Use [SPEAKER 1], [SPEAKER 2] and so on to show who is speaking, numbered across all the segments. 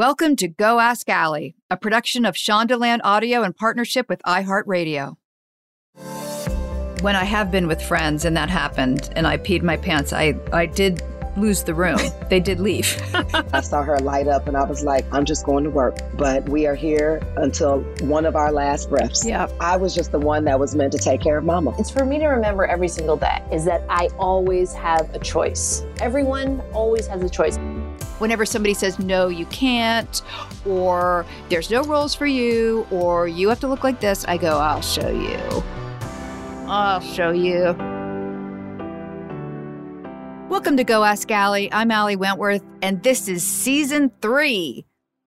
[SPEAKER 1] Welcome to Go Ask Allie, a production of Shondaland Audio in partnership with iHeartRadio. When I have been with friends and that happened and I peed my pants, I, I did lose the room. They did leave.
[SPEAKER 2] I saw her light up and I was like, I'm just going to work. But we are here until one of our last breaths.
[SPEAKER 1] Yeah.
[SPEAKER 2] I was just the one that was meant to take care of mama.
[SPEAKER 3] It's for me to remember every single day is that I always have a choice. Everyone always has a choice.
[SPEAKER 1] Whenever somebody says, no, you can't, or there's no rules for you, or you have to look like this, I go, I'll show you. I'll show you. Welcome to Go Ask Allie. I'm Allie Wentworth, and this is season three.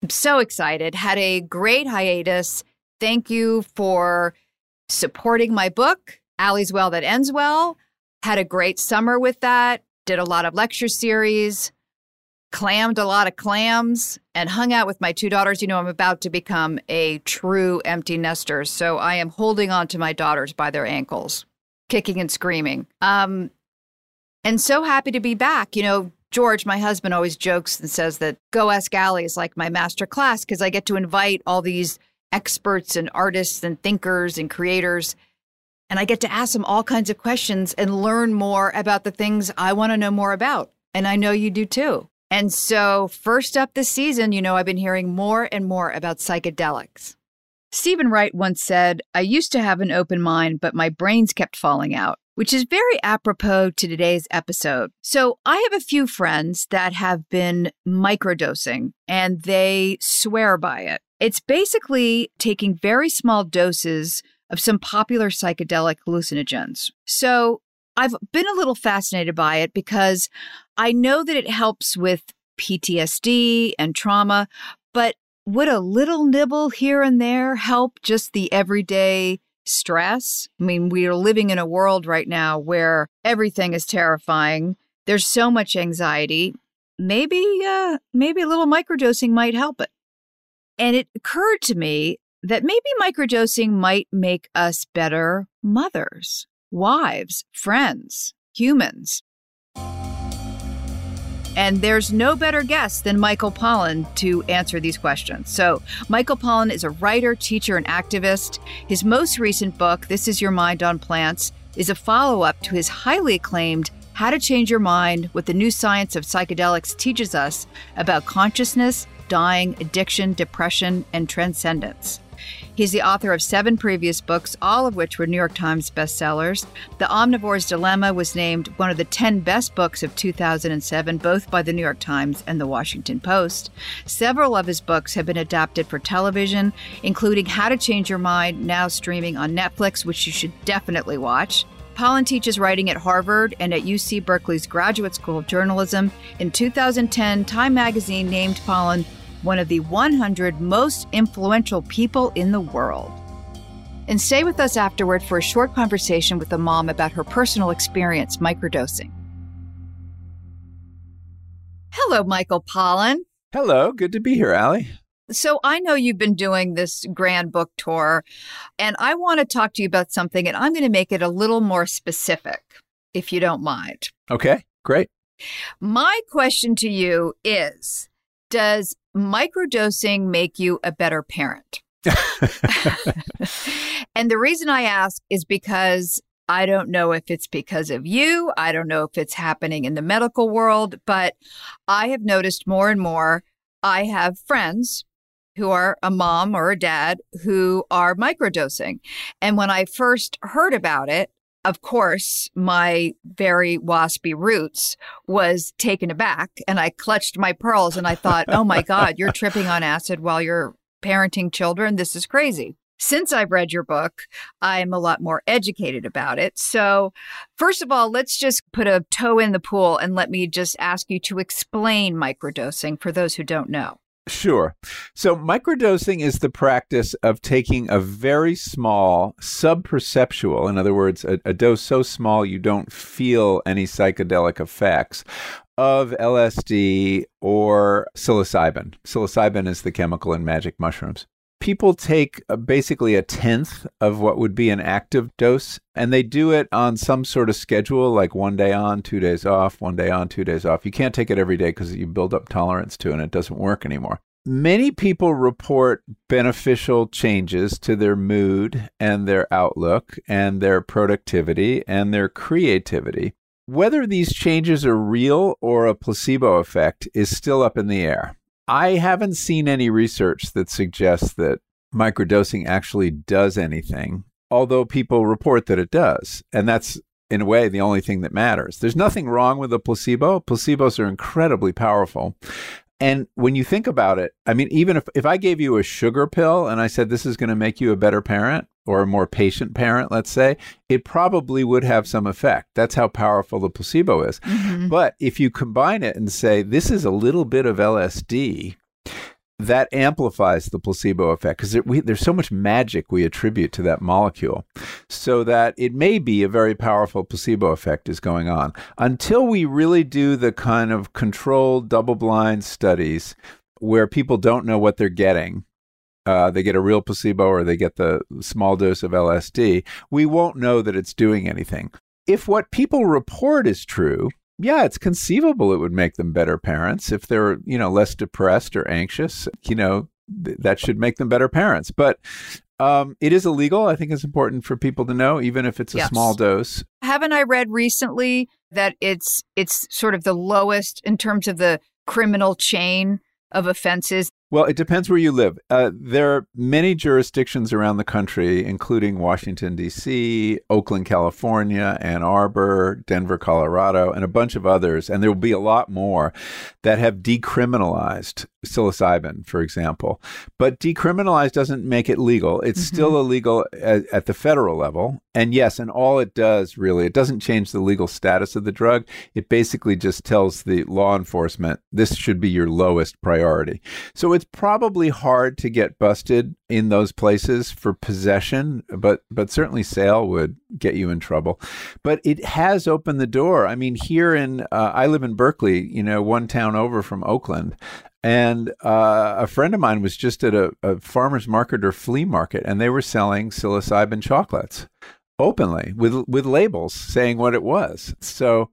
[SPEAKER 1] I'm so excited. Had a great hiatus. Thank you for supporting my book, Allie's Well That Ends Well. Had a great summer with that. Did a lot of lecture series, clammed a lot of clams, and hung out with my two daughters. You know, I'm about to become a true empty nester. So I am holding on to my daughters by their ankles, kicking and screaming. Um, and so happy to be back. You know, George, my husband, always jokes and says that Go Ask Allie is like my master class because I get to invite all these experts and artists and thinkers and creators. And I get to ask them all kinds of questions and learn more about the things I want to know more about. And I know you do too. And so, first up this season, you know, I've been hearing more and more about psychedelics. Steven Wright once said, I used to have an open mind, but my brains kept falling out, which is very apropos to today's episode. So, I have a few friends that have been microdosing and they swear by it. It's basically taking very small doses of some popular psychedelic hallucinogens. So, I've been a little fascinated by it because I know that it helps with PTSD and trauma, but would a little nibble here and there help just the everyday stress? I mean, we are living in a world right now where everything is terrifying. There's so much anxiety. Maybe, uh, maybe a little microdosing might help it. And it occurred to me that maybe microdosing might make us better mothers, wives, friends, humans. And there's no better guest than Michael Pollan to answer these questions. So, Michael Pollan is a writer, teacher, and activist. His most recent book, This Is Your Mind on Plants, is a follow up to his highly acclaimed How to Change Your Mind What the New Science of Psychedelics Teaches Us About Consciousness, Dying, Addiction, Depression, and Transcendence. He's the author of seven previous books, all of which were New York Times bestsellers. The Omnivore's Dilemma was named one of the 10 best books of 2007, both by the New York Times and the Washington Post. Several of his books have been adapted for television, including How to Change Your Mind, now streaming on Netflix, which you should definitely watch. Pollan teaches writing at Harvard and at UC Berkeley's Graduate School of Journalism. In 2010, Time magazine named Pollan one of the 100 most influential people in the world. And stay with us afterward for a short conversation with the mom about her personal experience microdosing. Hello, Michael Pollan.
[SPEAKER 4] Hello, good to be here, Allie.
[SPEAKER 1] So, I know you've been doing this grand book tour, and I want to talk to you about something, and I'm going to make it a little more specific, if you don't mind.
[SPEAKER 4] Okay, great.
[SPEAKER 1] My question to you is Does microdosing make you a better parent? and the reason I ask is because I don't know if it's because of you. I don't know if it's happening in the medical world, but I have noticed more and more. I have friends who are a mom or a dad who are microdosing. And when I first heard about it, of course, my very waspy roots was taken aback and I clutched my pearls and I thought, oh my God, you're tripping on acid while you're parenting children. This is crazy. Since I've read your book, I'm a lot more educated about it. So, first of all, let's just put a toe in the pool and let me just ask you to explain microdosing for those who don't know.
[SPEAKER 4] Sure. So, microdosing is the practice of taking a very small subperceptual, in other words, a, a, dose so small you don't feel any psychedelic effects of LSD or psilocybin. Psilocybin is the chemical in magic mushrooms people take uh, basically a tenth of what would be an active dose and they do it on some sort of schedule like one day on two days off one day on two days off you can't take it every day because you build up tolerance to it and it doesn't work anymore many people report beneficial changes to their mood and their outlook and their productivity and their creativity. Whether these changes are real or a placebo effect is still up in the air. I haven't seen any research that suggests that microdosing actually does anything, although people report that it does. And that's, in a way, the only thing that matters. There's nothing wrong with a placebo. Placebos are incredibly powerful. And when you think about it, I mean, even if, if I gave you a sugar pill and I said this is going to make you a better parent or a more patient parent, let's say, it probably would have some effect. That's how powerful the placebo is. Mm-hmm. But if you combine it and say this is a little bit of LSD, that amplifies the placebo effect because there, there's so much magic we attribute to that molecule so that it may be a very powerful placebo effect is going on until we really do the kind of controlled double blind studies where people don't know what they're getting uh, they get a real placebo or they get the small dose of lsd we won't know that it's doing anything if what people report is true yeah, it's conceivable it would make them better parents if they're, you know, less depressed or anxious. You know, th- that should make them better parents. But um, it is illegal. I think it's important for people to know, even if it's a yes. small dose.
[SPEAKER 1] Haven't I read recently that it's it's sort of the lowest in terms of the criminal chain of offenses
[SPEAKER 4] well, it depends where you live. Uh, there are many jurisdictions around the country, including Washington, D.C., Oakland, California, Ann Arbor, Denver, Colorado, and a bunch of others. And there will be a lot more that have decriminalized psilocybin, for example. But decriminalized doesn't make it legal. It's mm-hmm. still illegal at, at the federal level. And yes, and all it does really, it doesn't change the legal status of the drug. It basically just tells the law enforcement this should be your lowest priority. So it's probably hard to get busted in those places for possession, but but certainly sale would get you in trouble. But it has opened the door. I mean, here in uh, I live in Berkeley, you know, one town over from Oakland, and uh, a friend of mine was just at a, a farmer's market or flea market, and they were selling psilocybin chocolates openly with with labels saying what it was. So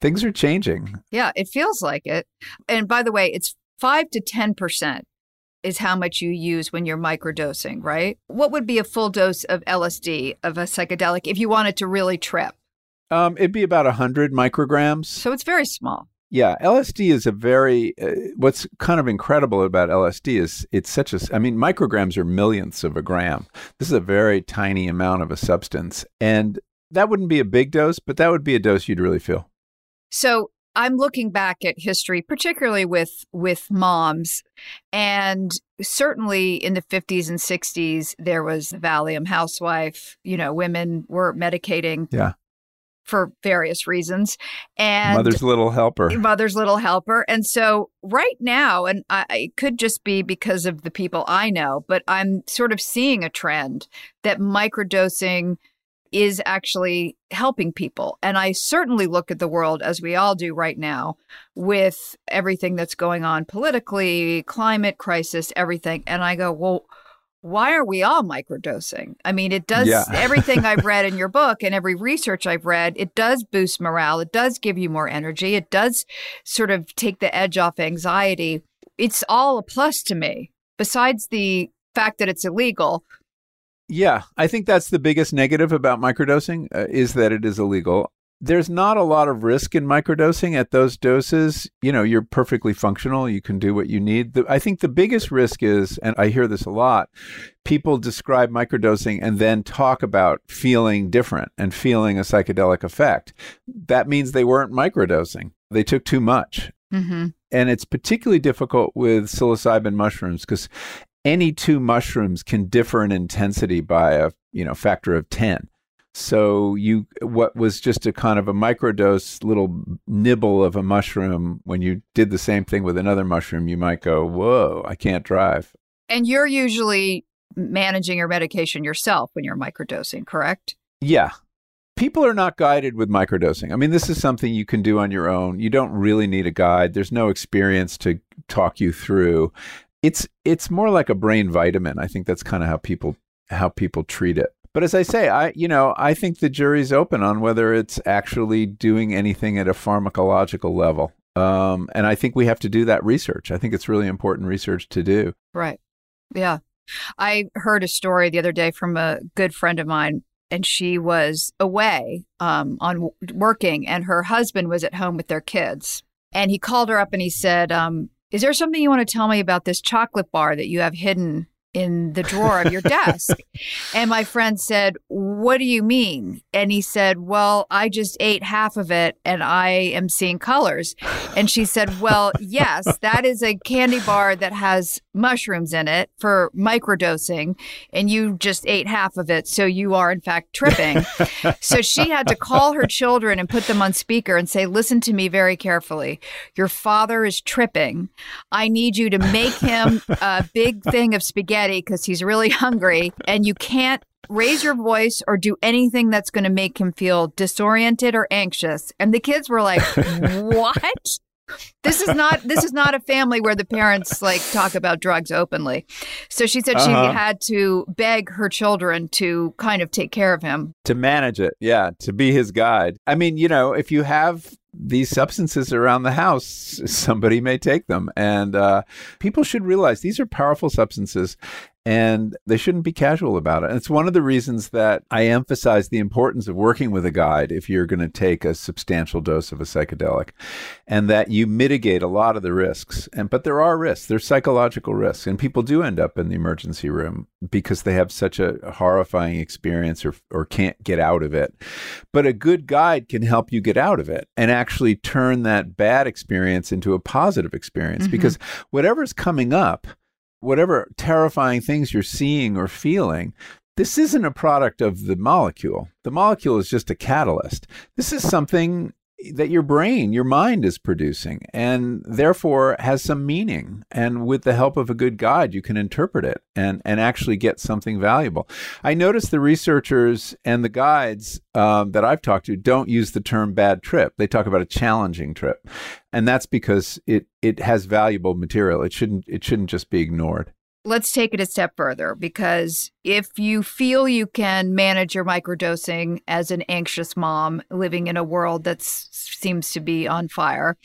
[SPEAKER 4] things are changing.
[SPEAKER 1] Yeah, it feels like it. And by the way, it's 5 to 10% is how much you use when you're microdosing, right? What would be a full dose of LSD, of a psychedelic, if you wanted to really trip?
[SPEAKER 4] Um, it'd be about 100 micrograms.
[SPEAKER 1] So it's very small.
[SPEAKER 4] Yeah, LSD is a very, uh, what's kind of incredible about LSD is it's such a, I mean, micrograms are millionths of a gram. This is a very tiny amount of a substance. And that wouldn't be a big dose, but that would be a dose you'd really feel.
[SPEAKER 1] So I'm looking back at history, particularly with with moms, and certainly in the 50s and 60s, there was Valium housewife. You know, women were medicating.
[SPEAKER 4] Yeah.
[SPEAKER 1] For various reasons, and
[SPEAKER 4] mother's little helper,
[SPEAKER 1] mother's little helper, and so right now, and I, it could just be because of the people I know, but I'm sort of seeing a trend that microdosing is actually helping people. And I certainly look at the world as we all do right now with everything that's going on politically, climate crisis, everything. And I go, well, why are we all microdosing? I mean, it does yeah. everything I've read in your book and every research I've read, it does boost morale. It does give you more energy. It does sort of take the edge off anxiety. It's all a plus to me, besides the fact that it's illegal
[SPEAKER 4] yeah, I think that's the biggest negative about microdosing uh, is that it is illegal. There's not a lot of risk in microdosing at those doses. You know, you're perfectly functional. You can do what you need. The, I think the biggest risk is, and I hear this a lot, people describe microdosing and then talk about feeling different and feeling a psychedelic effect. That means they weren't microdosing. They took too much. Mm-hmm. And it's particularly difficult with psilocybin mushrooms because any two mushrooms can differ in intensity by a you know factor of 10 so you what was just a kind of a microdose little nibble of a mushroom when you did the same thing with another mushroom you might go whoa i can't drive
[SPEAKER 1] and you're usually managing your medication yourself when you're microdosing correct
[SPEAKER 4] yeah people are not guided with microdosing. I mean, this is something you can do on your own. You don't really need a guide. There's no experience to talk you through it's it's more like a brain vitamin. I think that's kind of how people how people treat it. But as I say, I you know I think the jury's open on whether it's actually doing anything at a pharmacological level. Um, and I think we have to do that research. I think it's really important research to do.
[SPEAKER 1] Right. Yeah. I heard a story the other day from a good friend of mine, and she was away um, on working, and her husband was at home with their kids. And he called her up and he said, um, Is there something you want to tell me about this chocolate bar that you have hidden in the drawer of your desk. And my friend said, What do you mean? And he said, Well, I just ate half of it and I am seeing colors. And she said, Well, yes, that is a candy bar that has mushrooms in it for microdosing. And you just ate half of it. So you are, in fact, tripping. so she had to call her children and put them on speaker and say, Listen to me very carefully. Your father is tripping. I need you to make him a big thing of spaghetti because he's really hungry, and you can't raise your voice or do anything that's going to make him feel disoriented or anxious. And the kids were like, "What?" this is not this is not a family where the parents like talk about drugs openly. So she said she uh-huh. had to beg her children to kind of take care of him.
[SPEAKER 4] To manage it. Yeah, to be his guide. I mean, you know, if you have these substances around the house, somebody may take them. And uh, people should realize these are powerful substances and they shouldn't be casual about it. And it's one of the reasons that I emphasize the importance of working with a guide if you're going to take a substantial dose of a psychedelic and that you mitigate a lot of the risks. And but there are risks, there's psychological risks, and people do end up in the emergency room because they have such a horrifying experience or or can't get out of it. But a good guide can help you get out of it and actually turn that bad experience into a positive experience mm-hmm. because whatever's coming up whatever terrifying things you're seeing or feeling, this isn't a product of the molecule. The molecule is just a catalyst. This is something that your brain, your mind is producing and therefore has some meaning. And with the help of a good guide, you can interpret it and, and actually get something valuable. I notice the researchers and the guides um, that I've talked to don't use the term bad trip. They talk about a challenging trip. And that's because it, it has valuable material. It shouldn't, it shouldn't just be ignored
[SPEAKER 1] let's take it a step further because if you feel you can manage your microdosing as an anxious mom living in a world that seems to be on fire,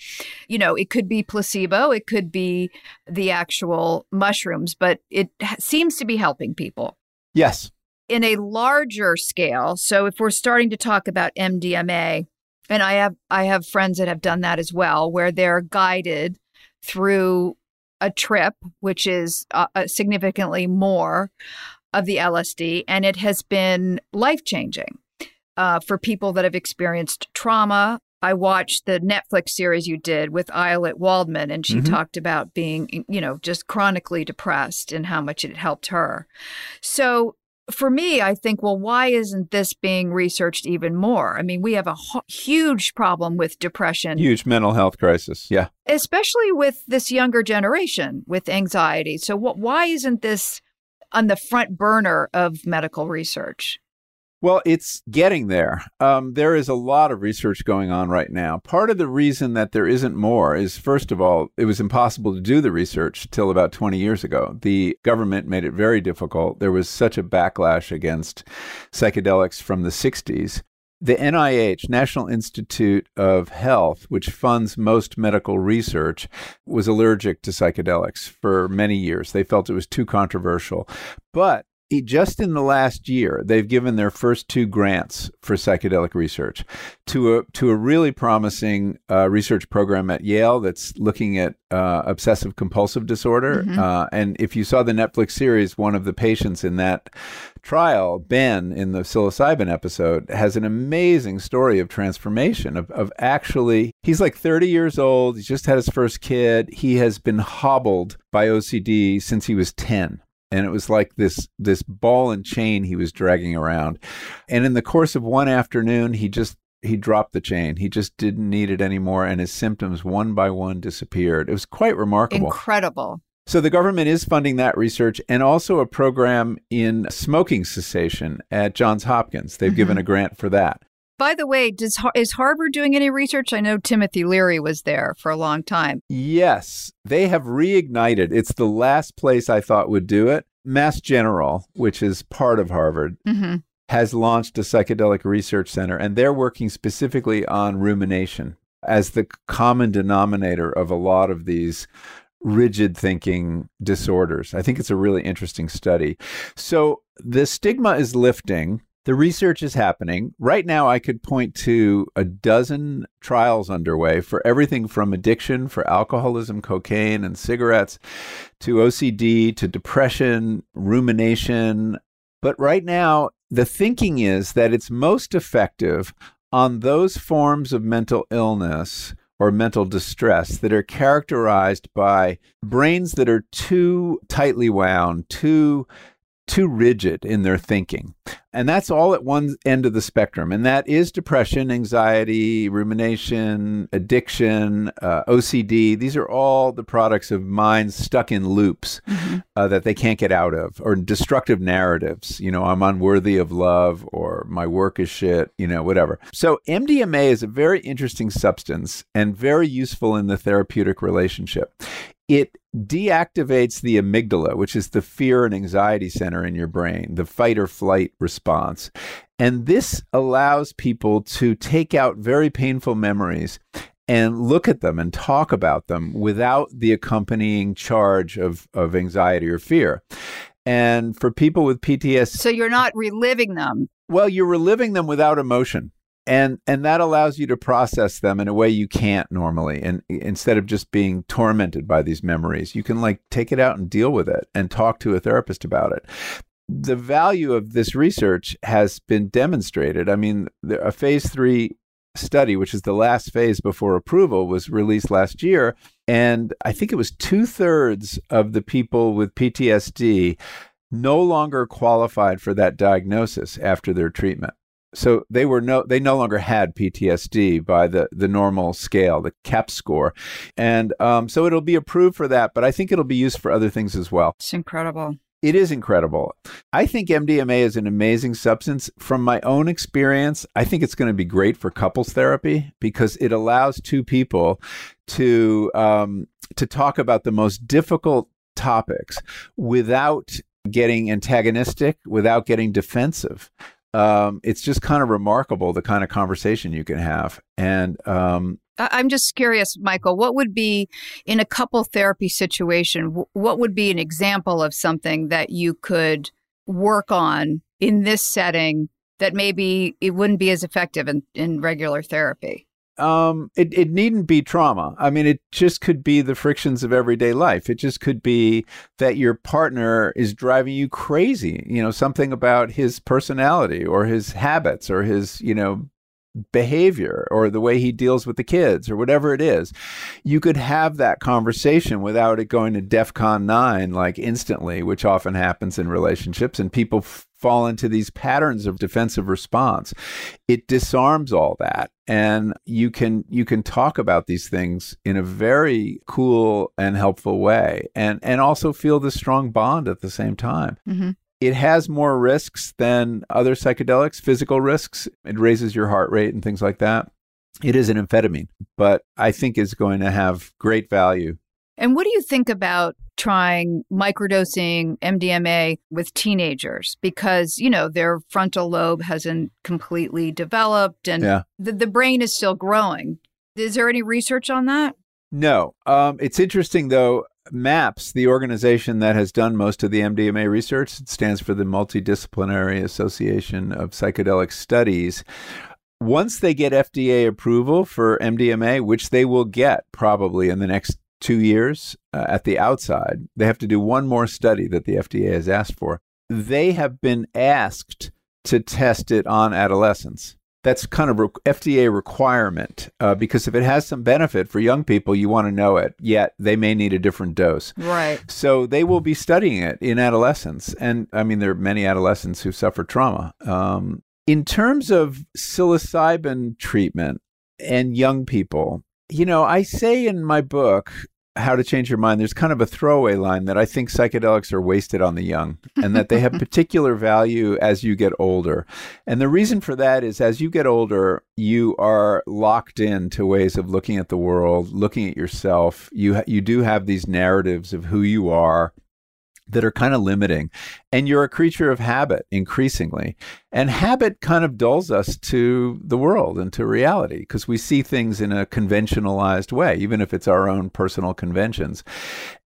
[SPEAKER 1] you know, it could be placebo, it could be the actual mushrooms, but it seems to be helping people.
[SPEAKER 4] Yes.
[SPEAKER 1] In a larger scale, so if we're starting to talk about MDMA, and I have I have friends that have done that as well where they're guided through a trip, which is uh, uh significantly more of the LSD, and it has been life changing uh, for people that have experienced trauma. I watched the Netflix series you did with Ayelet Waldman, and she mm-hmm. talked about being, you know, just chronically depressed and how much it helped her. So for me, I think, well, why isn't this being researched even more? I mean, we have a ho- huge problem with depression,
[SPEAKER 4] huge mental health crisis. Yeah.
[SPEAKER 1] Especially with this younger generation with anxiety. So, what, why isn't this on the front burner of medical research?
[SPEAKER 4] Well, it's getting there. Um, there is a lot of research going on right now. Part of the reason that there isn't more is, first of all, it was impossible to do the research till about 20 years ago. The government made it very difficult. There was such a backlash against psychedelics from the 60s. The NIH, National Institute of Health, which funds most medical research, was allergic to psychedelics for many years. They felt it was too controversial. But just in the last year, they've given their first two grants for psychedelic research to a to a really promising uh, research program at Yale that's looking at uh, obsessive compulsive disorder. Mm-hmm. Uh, and if you saw the Netflix series, one of the patients in that trial, Ben, in the psilocybin episode, has an amazing story of transformation. Of of actually, he's like 30 years old. He's just had his first kid. He has been hobbled by OCD since he was 10 and it was like this this ball and chain he was dragging around and in the course of one afternoon he just he dropped the chain he just didn't need it anymore and his symptoms one by one disappeared it was quite remarkable
[SPEAKER 1] incredible
[SPEAKER 4] so the government is funding that research and also a program in smoking cessation at Johns Hopkins. They've mm-hmm. given a grant for that.
[SPEAKER 1] By the way, does is Harvard doing any research? I know Timothy Leary was there for a long time.
[SPEAKER 4] Yes, they have reignited. It's the last place I thought would do it. Mass General, which is part of Harvard, mm-hmm. has launched a psychedelic research center, and they're working specifically on rumination as the common denominator of a lot of these rigid thinking disorders. I think it's a really interesting study. So the stigma is lifting. The research is happening. Right now, I could point to a dozen trials underway for everything from addiction, for alcoholism, cocaine, and cigarettes, to OCD, to depression, rumination. But right now, the thinking is that it's most effective on those forms of mental illness or mental distress that are characterized by brains that are too tightly wound, too too rigid in their thinking. And that's all at one end of the spectrum. And that is depression, anxiety, rumination, addiction, uh, OCD. These are all the products of minds stuck in loops mm-hmm. uh, that they can't get out of, or destructive narratives. You know, I'm unworthy of love, or my work is shit, you know, whatever. So MDMA is a very interesting substance and very useful in the therapeutic relationship it deactivates the amygdala, which is the fear and anxiety center in your brain, the fight or flight response. And this allows people to take out very painful memories and look at them and talk about them without the accompanying charge of, of anxiety or fear. And for people with PTSD.
[SPEAKER 1] So you're not reliving them.
[SPEAKER 4] Well, you're reliving them without emotion and and that allows you to process them in a way you can't normally and instead of just being tormented by these memories you can like take it out and deal with it and talk to a therapist about it the value of this research has been demonstrated i mean a phase 3 study which is the last phase before approval was released last year and i think it was two-thirds of the people with ptsd no longer qualified for that diagnosis after their treatment so they were no they no longer had PTSD by the the normal scale, the CAP score, and um, so it'll be approved for that. But I think it'll be used for other things as well.
[SPEAKER 1] It's incredible.
[SPEAKER 4] It is incredible. I think MDMA is an amazing substance. From my own experience, I think it's going to be great for couples therapy because it allows two people to um, to talk about the most difficult topics without getting antagonistic, without getting defensive um, it's just kind of remarkable the kind of conversation you can have. And um,
[SPEAKER 1] I'm just curious, Michael, what would be in a couple therapy situation, what would be an example of something that you could work on in this setting that maybe it wouldn't be as effective in, in regular therapy?
[SPEAKER 4] um, it, it needn't be trauma. I mean, it just could be the frictions of everyday life. It just could be that your partner is driving you crazy, you know, something about his personality or his habits or his, you know, behavior or the way he deals with the kids or whatever it is. You could have that conversation without it going to DEFCON 9 like instantly, which often happens in relationships and people f- fall into these patterns of defensive response. It disarms all that and you can you can talk about these things in a very cool and helpful way and and also feel this strong bond at the same time. Mm-hmm. It has more risks than other psychedelics, physical risks. It raises your heart rate and things like that. It is an amphetamine, but I think is going to have great value.
[SPEAKER 1] And what do you think about trying microdosing MDMA with teenagers? Because, you know, their frontal lobe hasn't completely developed and yeah. the, the brain is still growing. Is there any research on that?
[SPEAKER 4] No. Um, it's interesting, though. MAPS, the organization that has done most of the MDMA research, it stands for the Multidisciplinary Association of Psychedelic Studies. Once they get FDA approval for MDMA, which they will get probably in the next two years uh, at the outside, they have to do one more study that the FDA has asked for. They have been asked to test it on adolescents that's kind of re- FDA requirement uh, because if it has some benefit for young people, you want to know it. Yet they may need a different dose.
[SPEAKER 1] Right.
[SPEAKER 4] So they will be studying it in adolescents, and I mean there are many adolescents who suffer trauma. Um, in terms of psilocybin treatment and young people, you know, I say in my book how to Change Your Mind, there's kind of a throwaway line that I think psychedelics are wasted on the young and that they have particular value as you get older. And the reason for that is as you get older, you are locked into ways of looking at the world, looking at yourself. You, ha- you do have these narratives of who you are that are kind of limiting. And you're a creature of habit increasingly. And habit kind of dulls us to the world and to reality because we see things in a conventionalized way, even if it's our own personal conventions.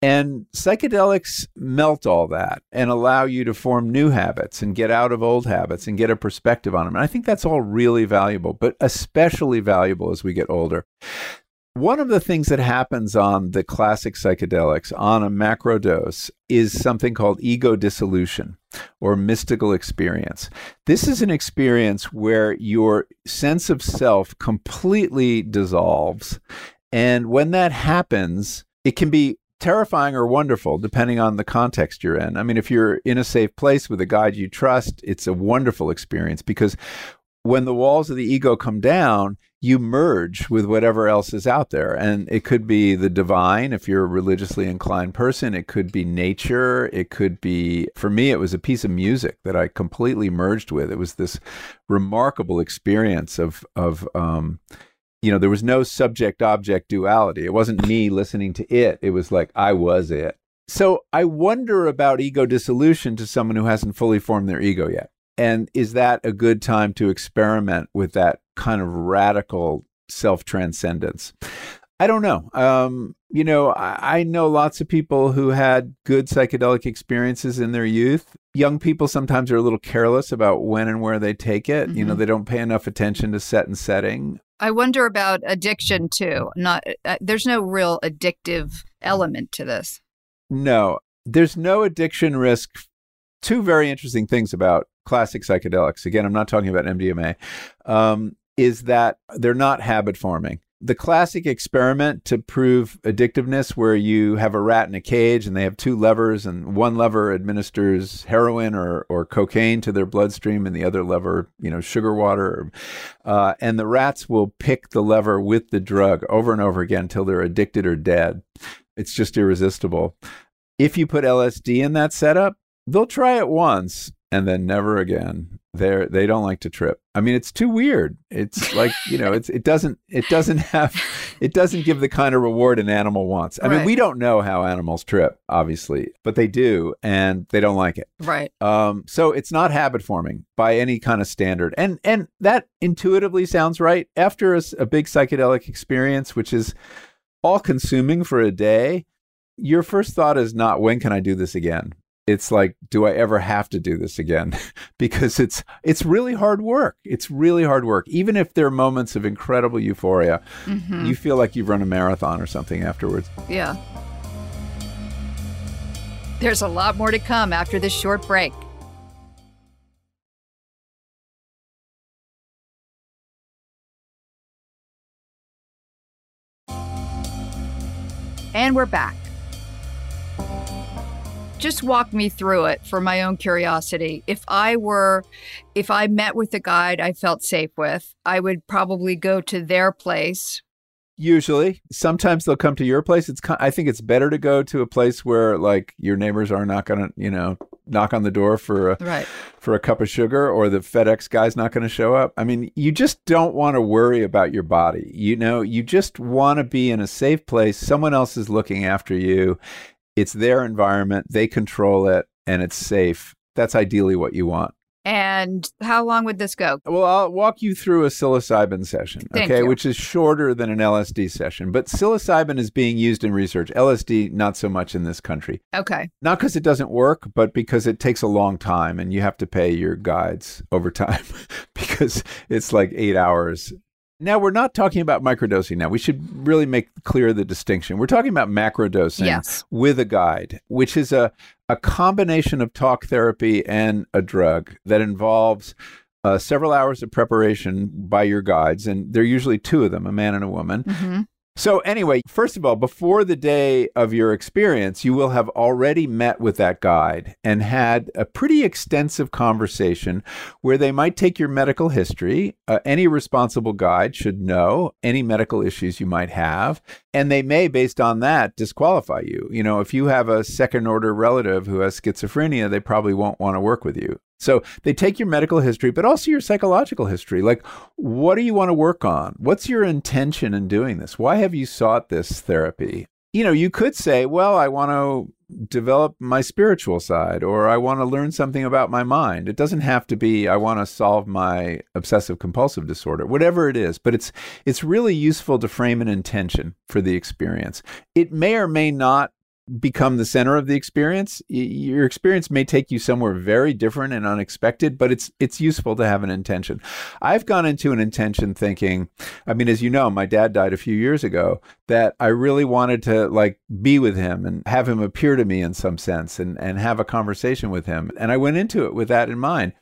[SPEAKER 4] And psychedelics melt all that and allow you to form new habits and get out of old habits and get a perspective on them. And I think that's all really valuable, but especially valuable as we get older. One of the things that happens on the classic psychedelics on a macro dose is something called ego dissolution or mystical experience. This is an experience where your sense of self completely dissolves. And when that happens, it can be terrifying or wonderful depending on the context you're in. I mean, if you're in a safe place with a guide you trust, it's a wonderful experience because when the walls of the ego come down, you merge with whatever else is out there. And it could be the divine if you're a religiously inclined person. It could be nature. It could be, for me, it was a piece of music that I completely merged with. It was this remarkable experience of, of, um, you know, there was no subject object duality. It wasn't me listening to it. It was like I was it. So I wonder about ego dissolution to someone who hasn't fully formed their ego yet. And is that a good time to experiment with that kind of radical self transcendence? I don't know. Um, you know, I, I, know lots of people who had good psychedelic experiences in their youth. Young people sometimes are a little careless about when and where they take it. Mm-hmm. You know, mm-hmm. they don't pay enough attention to set and setting.
[SPEAKER 1] I wonder about addiction too. Not uh, there's no real addictive element to this.
[SPEAKER 4] No, there's no addiction risk. Two very interesting things about classic psychedelics, again, I'm not talking about MDMA, um, is that they're not habit forming. The classic experiment to prove addictiveness, where you have a rat in a cage and they have two levers, and one lever administers heroin or, or cocaine to their bloodstream, and the other lever, you know, sugar water, uh, and the rats will pick the lever with the drug over and over again until they're addicted or dead. It's just irresistible. If you put LSD in that setup, they'll try it once and then never again. They're they don't like to trip. I mean, it's too weird. It's like you know, it's it doesn't it doesn't have it doesn't give the kind of reward an animal wants. I right. mean, we don't know how animals trip, obviously, but they do, and they don't like it.
[SPEAKER 1] Right.
[SPEAKER 4] Um. So it's not habit forming by any kind of standard, and and that intuitively sounds right. After a, a big psychedelic experience, which is all consuming for a day, your first thought is not when can I do this again it's like do i ever have to do this again? Because it's it's really hard work. It's really hard work. Even if there are moments of incredible euphoria mm-hmm. you feel like you've run a marathon or something afterwards.
[SPEAKER 1] Yeah. There's a lot more to come after this short break. And we're back just walk me through it for my own curiosity. If I were, if I met with a guide I felt safe with, I would probably go to their place.
[SPEAKER 4] Usually, sometimes they'll come to your place. It's I think it's better to go to a place where like your neighbors are not going to, you know, knock on the door for a
[SPEAKER 1] right.
[SPEAKER 4] for a cup of sugar or the FedEx guy's not going to show up. I mean, you just don't want to worry about your body. You know, you just want to be in a safe place. Someone else is looking after you it's their environment, they control it, and it's safe. That's ideally what you want.
[SPEAKER 1] And how long would this go?
[SPEAKER 4] Well, I'll walk you through a psilocybin session,
[SPEAKER 1] Thank
[SPEAKER 4] okay,
[SPEAKER 1] you.
[SPEAKER 4] which is shorter than an LSD session. But psilocybin is being used in research. LSD, not so much in this country.
[SPEAKER 1] Okay.
[SPEAKER 4] Not because it doesn't work, but because it takes a long time and you have to pay your guides over time because it's like eight hours now we're not talking about microdosing now. We should really make clear the distinction. We're talking about macrodosing
[SPEAKER 1] yes.
[SPEAKER 4] with a guide, which is a, a combination of talk therapy and a drug that involves uh, several hours of preparation by your guides, and there are usually two of them, a man and a woman.
[SPEAKER 1] Mm-hmm.
[SPEAKER 4] So, anyway, first of all, before the day of your experience, you will have already met with that guide and had a pretty extensive conversation where they might take your medical history. Uh, any responsible guide should know any medical issues you might have, and they may, based on that, disqualify you. You know, if you have a second order relative who has schizophrenia, they probably won't want to work with you. So they take your medical history, but also your psychological history. Like, what do you want to work on? What's your intention in doing this? Why have you sought this therapy? you know, you could say, well, I want to develop my spiritual side or I want to learn something about my mind. It doesn't have to be I want to solve my obsessive compulsive disorder. Whatever it is, but it's it's really useful to frame an intention for the experience. It may or may not become the center of the experience. Your experience may take you somewhere very different and unexpected, but it's it's useful to have an intention. I've gone into an intention thinking, I mean, as you know, my dad died a few years ago, that I really wanted to like be with him and have him appear to me in some sense and and have a conversation with him. And I went into it with that in mind.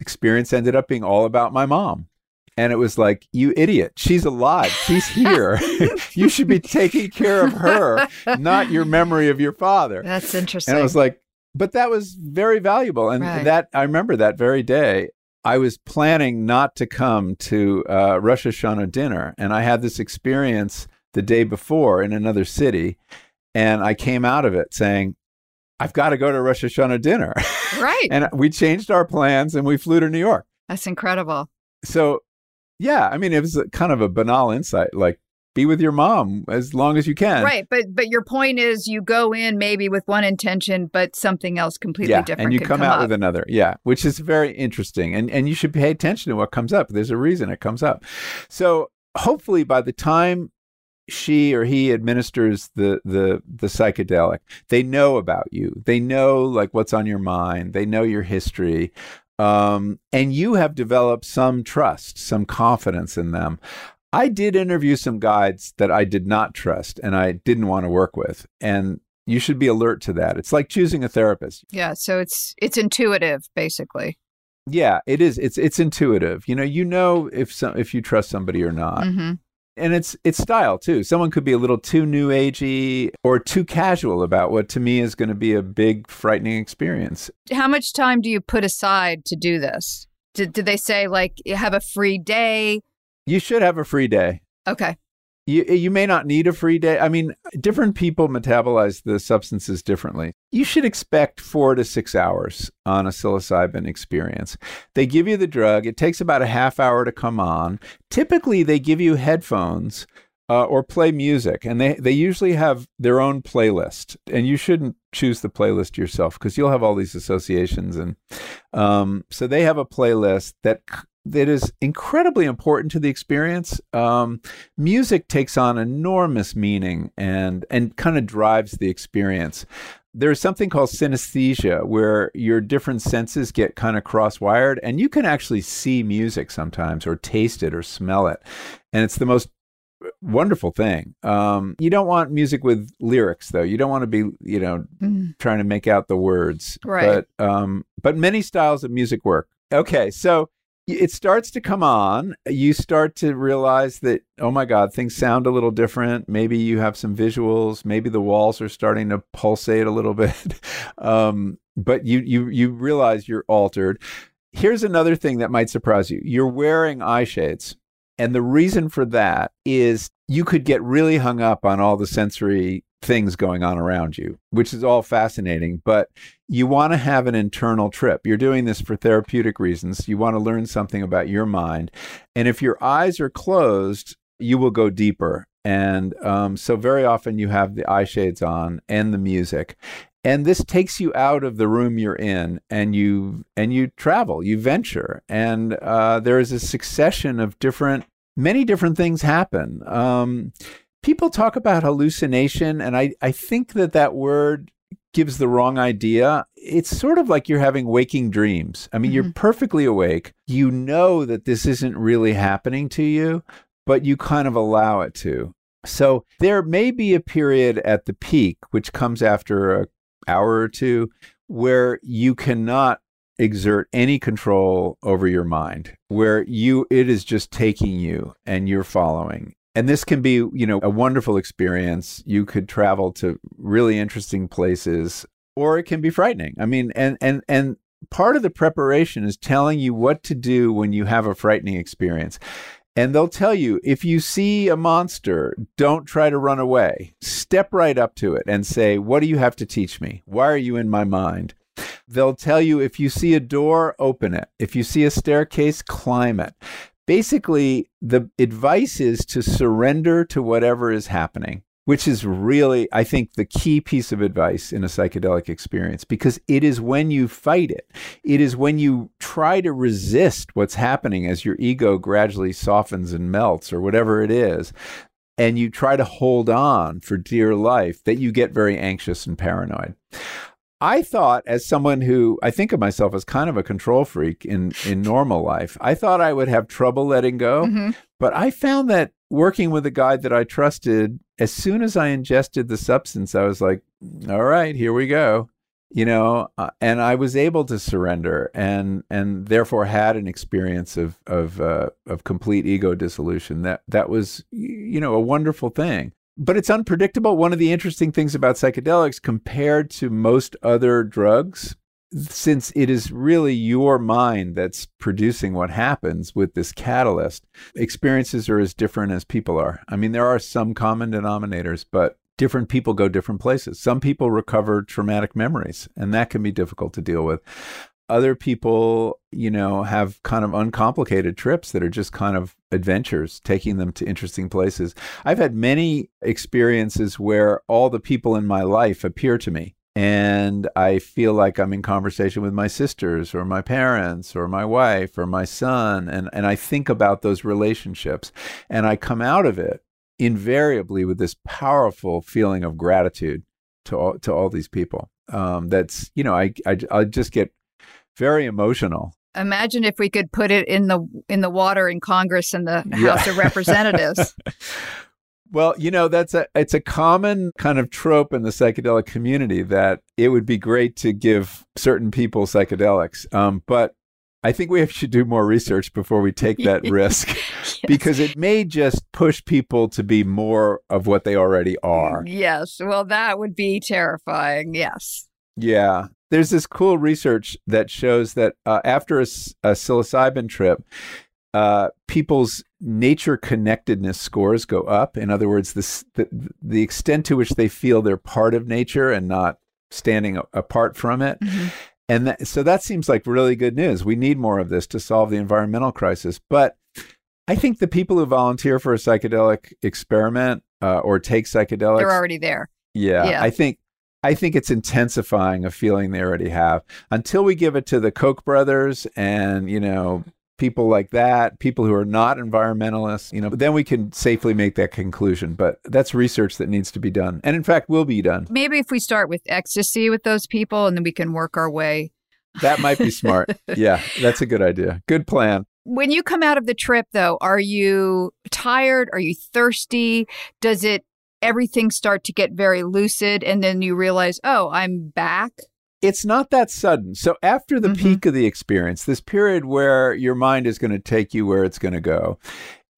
[SPEAKER 4] Experience ended up being all about my mom and it was like, "You idiot! She's alive. She's here. you should be taking care of her, not your memory of your father."
[SPEAKER 1] That's interesting.
[SPEAKER 4] And I was like, "But that was very valuable." And
[SPEAKER 1] Right.
[SPEAKER 4] that I remember that very day. I was planning not to come to uh, Rosh Hashanah dinner, and I had this experience the day before in another city, and I came out of it saying, "I've got to go to Rosh Hashanah dinner,"
[SPEAKER 1] right.
[SPEAKER 4] and we changed our plans and we flew to New York
[SPEAKER 1] That's incredible.
[SPEAKER 4] so yeah i mean it was a, kind of a banal insight like be with your mom as long as you can.
[SPEAKER 1] Right, but but your point is you go in maybe with one intention, but something else completely
[SPEAKER 4] yeah
[SPEAKER 1] different.
[SPEAKER 4] and you
[SPEAKER 1] could
[SPEAKER 4] come, out
[SPEAKER 1] up.
[SPEAKER 4] with another. Yeah which is very interesting and and you should pay attention to what comes up. There's a reason it comes up. So hopefully by the time she or he administers the the the psychedelic they know about you. They know like what's on your mind. They know your history um, and you have developed some trust some confidence in them. I did interview some guides that i did not trust and i didn't want to work with and you should be alert to that. It's like choosing a therapist.
[SPEAKER 1] Yeah, so it's it's intuitive basically.
[SPEAKER 4] yeah it is. It's it's intuitive. You know you know if some if you trust somebody or not.
[SPEAKER 1] Hmm
[SPEAKER 4] and it's it's style too. Someone could be a little too new agey or too casual about what to me is going to be a big frightening experience.
[SPEAKER 1] How much time do you put aside to do this? Did did they say like you have a free day?
[SPEAKER 4] You should have a free day.
[SPEAKER 1] Okay.
[SPEAKER 4] You you may not need a free day. I mean, different people metabolize the substances differently. You should expect 4 to 6 hours on a psilocybin experience. They give you the drug. It takes about a half hour to come on. Typically, they give you headphones uh, or play music, and they, they usually have their own playlist. And you shouldn't choose the playlist yourself because you'll have all these associations. And um, so they have a playlist that that is incredibly important to the experience. Um, music takes on enormous meaning and and kind of drives the experience. There's something called synesthesia where your different senses get kind of cross-wired and you can actually see music sometimes or taste it or smell it. And it's the most wonderful thing. Um, you don't want music with lyrics though. You don't want to be, you know,
[SPEAKER 1] Mm.
[SPEAKER 4] trying to make out the words.
[SPEAKER 1] Right.
[SPEAKER 4] But um, but many styles of music work. Okay, so it starts to come on. You start to realize that oh my god, things sound a little different. Maybe you have some visuals. Maybe the walls are starting to pulsate a little bit. um, but you you you realize you're altered. Here's another thing that might surprise you. You're wearing eye shades. And the reason for that is you could get really hung up on all the sensory things going on around you, which is all fascinating, but you want to have an internal trip. You're doing this for therapeutic reasons. You want to learn something about your mind. And if your eyes are closed, you will go deeper. And um, so, very often, you have the eye shades on and the music. And this takes you out of the room you're in, and you and you travel, you venture, and uh, there is a succession of different, many different things happen. Um, people talk about hallucination, and I, I think that that word gives the wrong idea. It's sort of like you're having waking dreams. I mean, you're mm-hmm. perfectly awake. You know that this isn't really happening to you, but you kind of allow it to. So there may be a period at the peak, which comes after an hour or two, where you cannot exert any control over your mind, where you it is just taking you and you're following. And this can be, you know, a wonderful experience. You could travel to really interesting places, or it can be frightening. I mean, and and and part of the preparation is telling you what to do when you have a frightening experience. And they'll tell you if you see a monster, don't try to run away. Step right up to it and say, What do you have to teach me? Why are you in my mind? They'll tell you if you see a door, open it. If you see a staircase, climb it. Basically, the advice is to surrender to whatever is happening. which is really, I think, the key piece of advice in a psychedelic experience because it is when you fight it, it is when you try to resist what's happening as your ego gradually softens and melts or whatever it is. And you try to hold on for dear life that you get very anxious and paranoid. I thought, as someone who I think of myself as kind of a control freak in, in normal life, I thought I would have trouble letting go. Mm-hmm. But I found that working with a guide that I trusted, as soon as I ingested the substance, I was like, all right, here we go. You know, uh, and I was able to surrender, and and therefore had an experience of of uh, of complete ego dissolution. That that was, you know, a wonderful thing but it's unpredictable. One of the interesting things about psychedelics compared to most other drugs since it is really your mind that's producing what happens with this catalyst, experiences are as different as people are. I mean, there are some common denominators, but different people go different places. Some people recover traumatic memories, and that can be difficult to deal with. Other people, you know, have kind of uncomplicated trips that are just kind of adventures, taking them to interesting places. I've had many experiences where all the people in my life appear to me and I feel like I'm in conversation with my sisters or my parents or my wife or my son and and I think about those relationships and I come out of it invariably with this powerful feeling of gratitude to all, to all these people um, that's you know I, I I just get very emotional
[SPEAKER 1] imagine if we could put it in the in the water in Congress and the House of Representatives
[SPEAKER 4] Well, you know, that's a it's a common kind of trope in the psychedelic community that it would be great to give certain people psychedelics. Um, but I think we should do more research before we take that risk yes. because it may just push people to be more of what they already are.
[SPEAKER 1] Yes. Well, that would be terrifying. Yes.
[SPEAKER 4] Yeah. There's this cool research that shows that uh, after a, a psilocybin trip, uh, people's nature connectedness scores go up. In other words, this, the, the extent to which they feel they're part of nature and not standing a- apart from it. Mm-hmm. And that, so that seems like really good news. We need more of this to solve the environmental crisis. But I think the people who volunteer for a psychedelic experiment uh, or take psychedelics,
[SPEAKER 1] they're already there.
[SPEAKER 4] Yeah, yeah, I think I think it's intensifying a feeling they already have. Until we give it to the Koch brothers and you know people like that, people who are not environmentalists, you know, then we can safely make that conclusion. But that's research that needs to be done. And in fact, will be done.
[SPEAKER 1] Maybe if we start with ecstasy with those people and then we can work our way.
[SPEAKER 4] That might be smart. yeah, that's a good idea. Good plan.
[SPEAKER 1] When you come out of the trip, though, are you tired? Are you thirsty? Does it everything start to get very lucid and then you realize, oh, I'm back?
[SPEAKER 4] it's not that sudden. So after the mm-hmm. peak of the experience, this period where your mind is going to take you where it's going to go,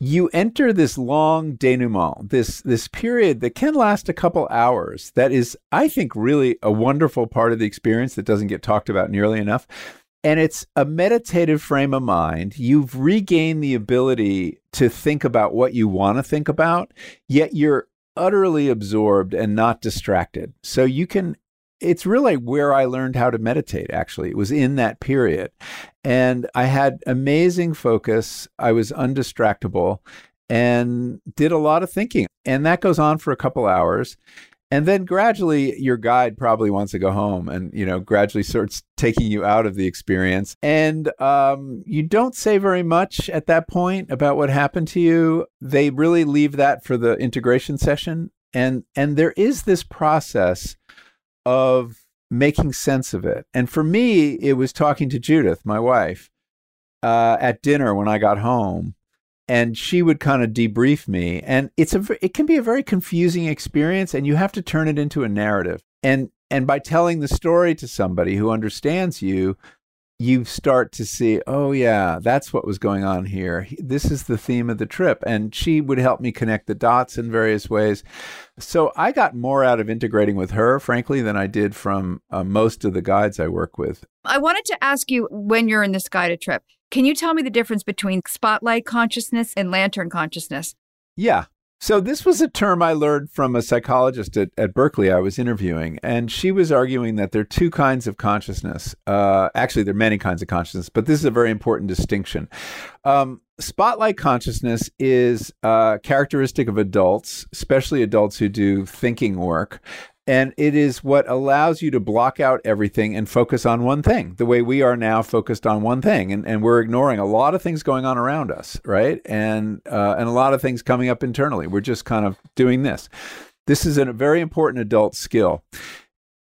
[SPEAKER 4] you enter this long denouement, this this period that can last a couple hours. That is, I think, really a wonderful part of the experience that doesn't get talked about nearly enough. And it's a meditative frame of mind. You've regained the ability to think about what you want to think about, yet you're utterly absorbed and not distracted. So you can it's really where I learned how to meditate, actually. It was in that period. And I had amazing focus. I was undistractable and did a lot of thinking. And that goes on for a couple hours. And then gradually, your guide probably wants to go home and, you know, gradually starts taking you out of the experience. And um, you don't say very much at that point about what happened to you. They really leave that for the integration session. And, and there is this process of making sense of it. And for me, it was talking to Judith, my wife, uh, at dinner when I got home, and she would kind of debrief me. And it's a it can be a very confusing experience, and you have to turn it into a narrative. And and by telling the story to somebody who understands you, you start to see, oh, yeah, that's what was going on here. This is the theme of the trip. And she would help me connect the dots in various ways. So I got more out of integrating with her, frankly, than I did from uh, most of the guides I work with.
[SPEAKER 1] I wanted to ask you when you're in this guided trip, can you tell me the difference between spotlight consciousness and lantern consciousness?
[SPEAKER 4] Yeah. So, this was a term I learned from a psychologist at, at Berkeley I was interviewing, and she was arguing that there are two kinds of consciousness. Uh, actually, there are many kinds of consciousness, but this is a very important distinction. Um, spotlight consciousness is a characteristic of adults, especially adults who do thinking work. And it is what allows you to block out everything and focus on one thing, the way we are now focused on one thing. And, and we're ignoring a lot of things going on around us, right? And, uh, and a lot of things coming up internally. We're just kind of doing this. This is a very important adult skill.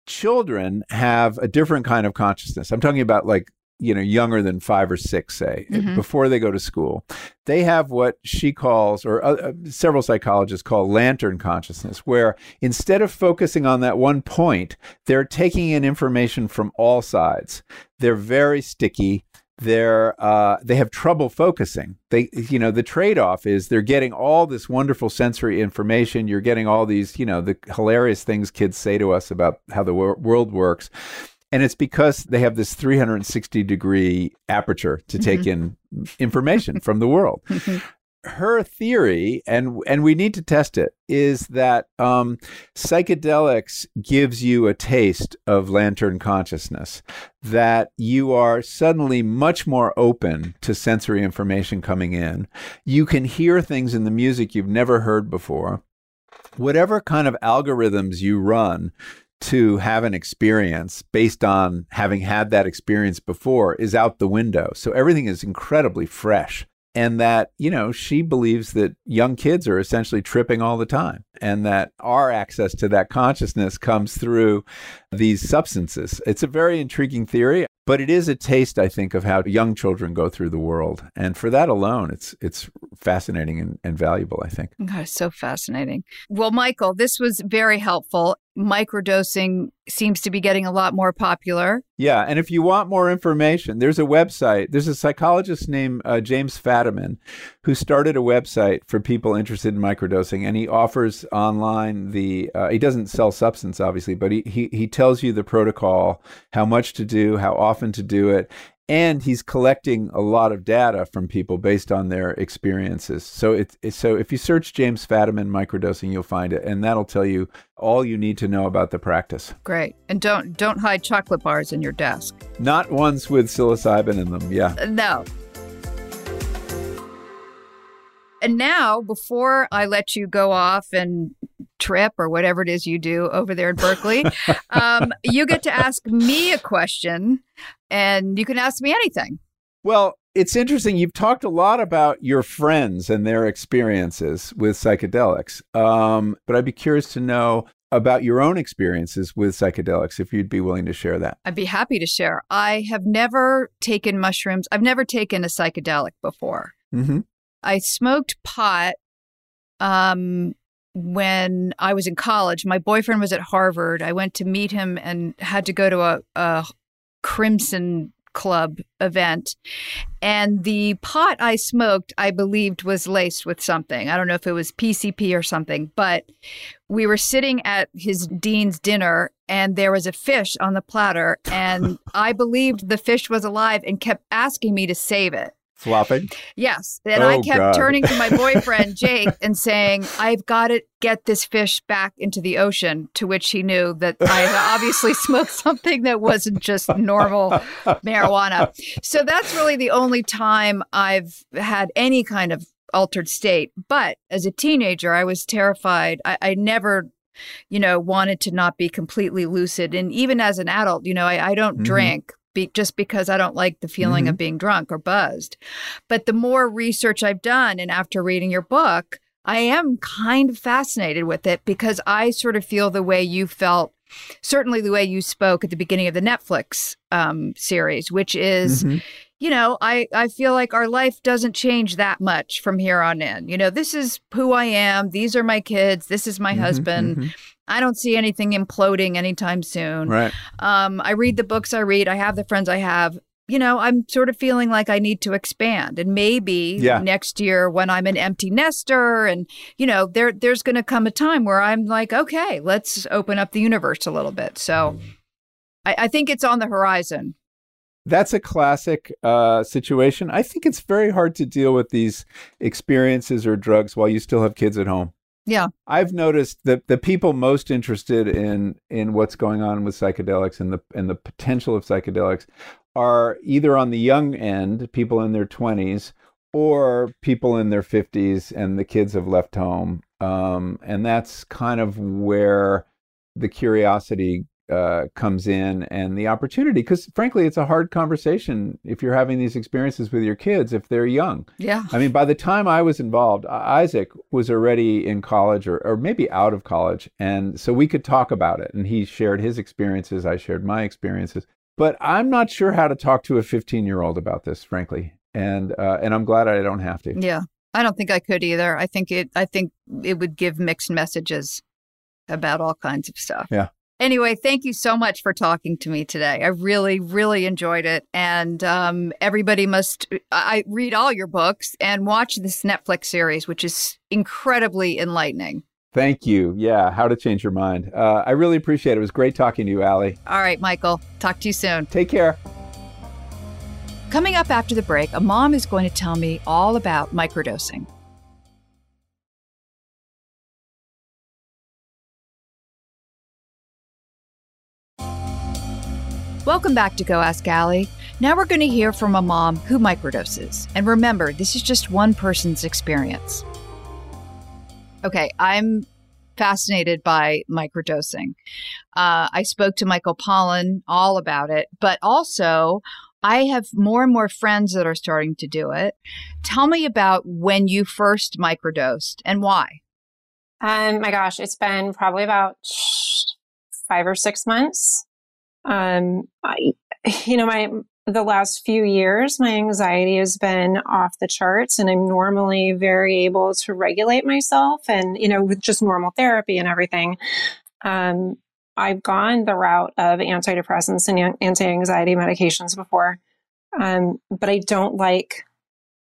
[SPEAKER 4] Children have a different kind of consciousness. I'm talking about like you know younger than five or six say mm-hmm. before they go to school they have what she calls or uh, uh, several psychologists call lantern consciousness where instead of focusing on that one point they're taking in information from all sides they're very sticky they're uh, they have trouble focusing. They you know the trade off is they're getting all this wonderful sensory information. You're getting all these you know the hilarious things kids say to us about how the wor- world works, and it's because they have this 360 degree aperture to take mm-hmm. in information from the world. Her theory, and and we need to test it, is that um, psychedelics gives you a taste of lantern consciousness. That you are suddenly much more open to sensory information coming in. You can hear things in the music you've never heard before whatever kind of algorithms you run to have an experience based on having had that experience before is out the window. So everything is incredibly fresh. And that, you know, she believes that young kids are essentially tripping all the time and that our access to that consciousness comes through these substances. It's a very intriguing theory. But it is a taste, I think, of how young children go through the world, and for that alone, it's it's fascinating and, and valuable. I think.
[SPEAKER 1] Oh, so fascinating. Well, Michael, this was very helpful. Microdosing seems to be getting a lot more popular.
[SPEAKER 4] Yeah, and if you want more information, there's a website. There's a psychologist named uh, James Fadiman who started a website for people interested in microdosing, and he offers online the. Uh, he doesn't sell substance, obviously, but he, he he tells you the protocol, how much to do, how often to do it, and he's collecting a lot of data from people based on their experiences. So it's, so if you search James Fadiman microdosing, you'll find it, and that'll tell you all you need to know about the practice.
[SPEAKER 1] Great, and don't don't hide chocolate bars in your desk.
[SPEAKER 4] Not ones with psilocybin in them. Yeah.
[SPEAKER 1] Uh, no. And now, before I let you go off and trip or whatever it is you do over there in Berkeley, um, you get to ask me a question and you can ask me anything.
[SPEAKER 4] Well, it's interesting. You've talked a lot about your friends and their experiences with psychedelics, um, but I'd be curious to know about your own experiences with psychedelics if you'd be willing to share that.
[SPEAKER 1] I'd be happy to share. I have never taken mushrooms, I've never taken a psychedelic before. Mm-hmm. I smoked pot um, when I was in college. My boyfriend was at Harvard. I went to meet him and had to go to a, a Crimson Club event. And the pot I smoked, I believed, was laced with something. I don't know if it was PCP or something, but we were sitting at his dean's dinner and there was a fish on the platter. And I believed the fish was alive and kept asking me to save it
[SPEAKER 4] flopping?
[SPEAKER 1] Yes. And oh, I kept God. turning to my boyfriend, Jake, and saying, I've got to get this fish back into the ocean. To which he knew that I had obviously smoked something that wasn't just normal marijuana. So that's really the only time I've had any kind of altered state. But as a teenager, I was terrified. I, I never you know, wanted to not be completely lucid. And even as an adult, you know, I, I don't mm-hmm. drink be, just because I don't like the feeling mm-hmm. of being drunk or buzzed. But the more research I've done, and after reading your book, I am kind of fascinated with it because I sort of feel the way you felt, certainly the way you spoke at the beginning of the Netflix um, series, which is. Mm-hmm. You know, I, I feel like our life doesn't change that much from here on in. You know, this is who I am. These are my kids. This is my mm-hmm, husband. I don't see anything imploding anytime soon.
[SPEAKER 4] Right.
[SPEAKER 1] Um, I read the books I read. I have the friends I have. You know, I'm sort of feeling like I need to expand, and maybe yeah. next year when I'm an empty nester, and you know, there there's going to come a time where I'm like, okay, let's open up the universe a little bit. So, I, I think it's on the horizon.
[SPEAKER 4] That's a classic uh, situation. I think it's very hard to deal with these experiences or drugs while you still have kids at home.
[SPEAKER 1] Yeah.
[SPEAKER 4] I've noticed that the people most interested in in what's going on with psychedelics and the and the potential of psychedelics are either on the young end, people in their 20s, or people in their 50s and the kids have left home. Um, and that's kind of where the curiosity uh, comes in and the opportunity because frankly it's a hard conversation if you're having these experiences with your kids if they're young.
[SPEAKER 1] Yeah.
[SPEAKER 4] I mean by the time i was involved isaac was already in college or, or maybe out of college and so we could talk about it and he shared his experiences i shared my experiences. But i'm not sure how to talk to a 15 year old about this frankly and uh, and i'm glad i don't have to.
[SPEAKER 1] Yeah. I don't think i could either. I think it i think it would give mixed messages about all kinds of stuff.
[SPEAKER 4] Yeah
[SPEAKER 1] Anyway, thank you so much for talking to me today. I really, really enjoyed it. And um, everybody must I read all your books and watch this Netflix series, which is incredibly enlightening.
[SPEAKER 4] Thank you. Yeah, How to Change Your Mind. Uh, I really appreciate it. It was great talking to you, Ali.
[SPEAKER 1] All right, Michael. Talk to you soon.
[SPEAKER 4] Take care.
[SPEAKER 1] Coming up after the break, a mom is going to tell me all about microdosing. Welcome back to Go Ask Ali. Now we're going to hear from a mom who microdoses. And remember, this is just one person's experience. Okay, I'm fascinated by microdosing. Uh, I spoke to Michael Pollan all about it, but also I have more and more friends that are starting to do it. Tell me about when you first microdosed and why.
[SPEAKER 5] Um, my gosh, it's been probably about five or six months. Um, I, you know, my, the last few years, my anxiety has been off the charts and I'm normally very able to regulate myself and, you know, with just normal therapy and everything. Um, I've gone the route of antidepressants and anti-anxiety medications before. Um, but I don't like,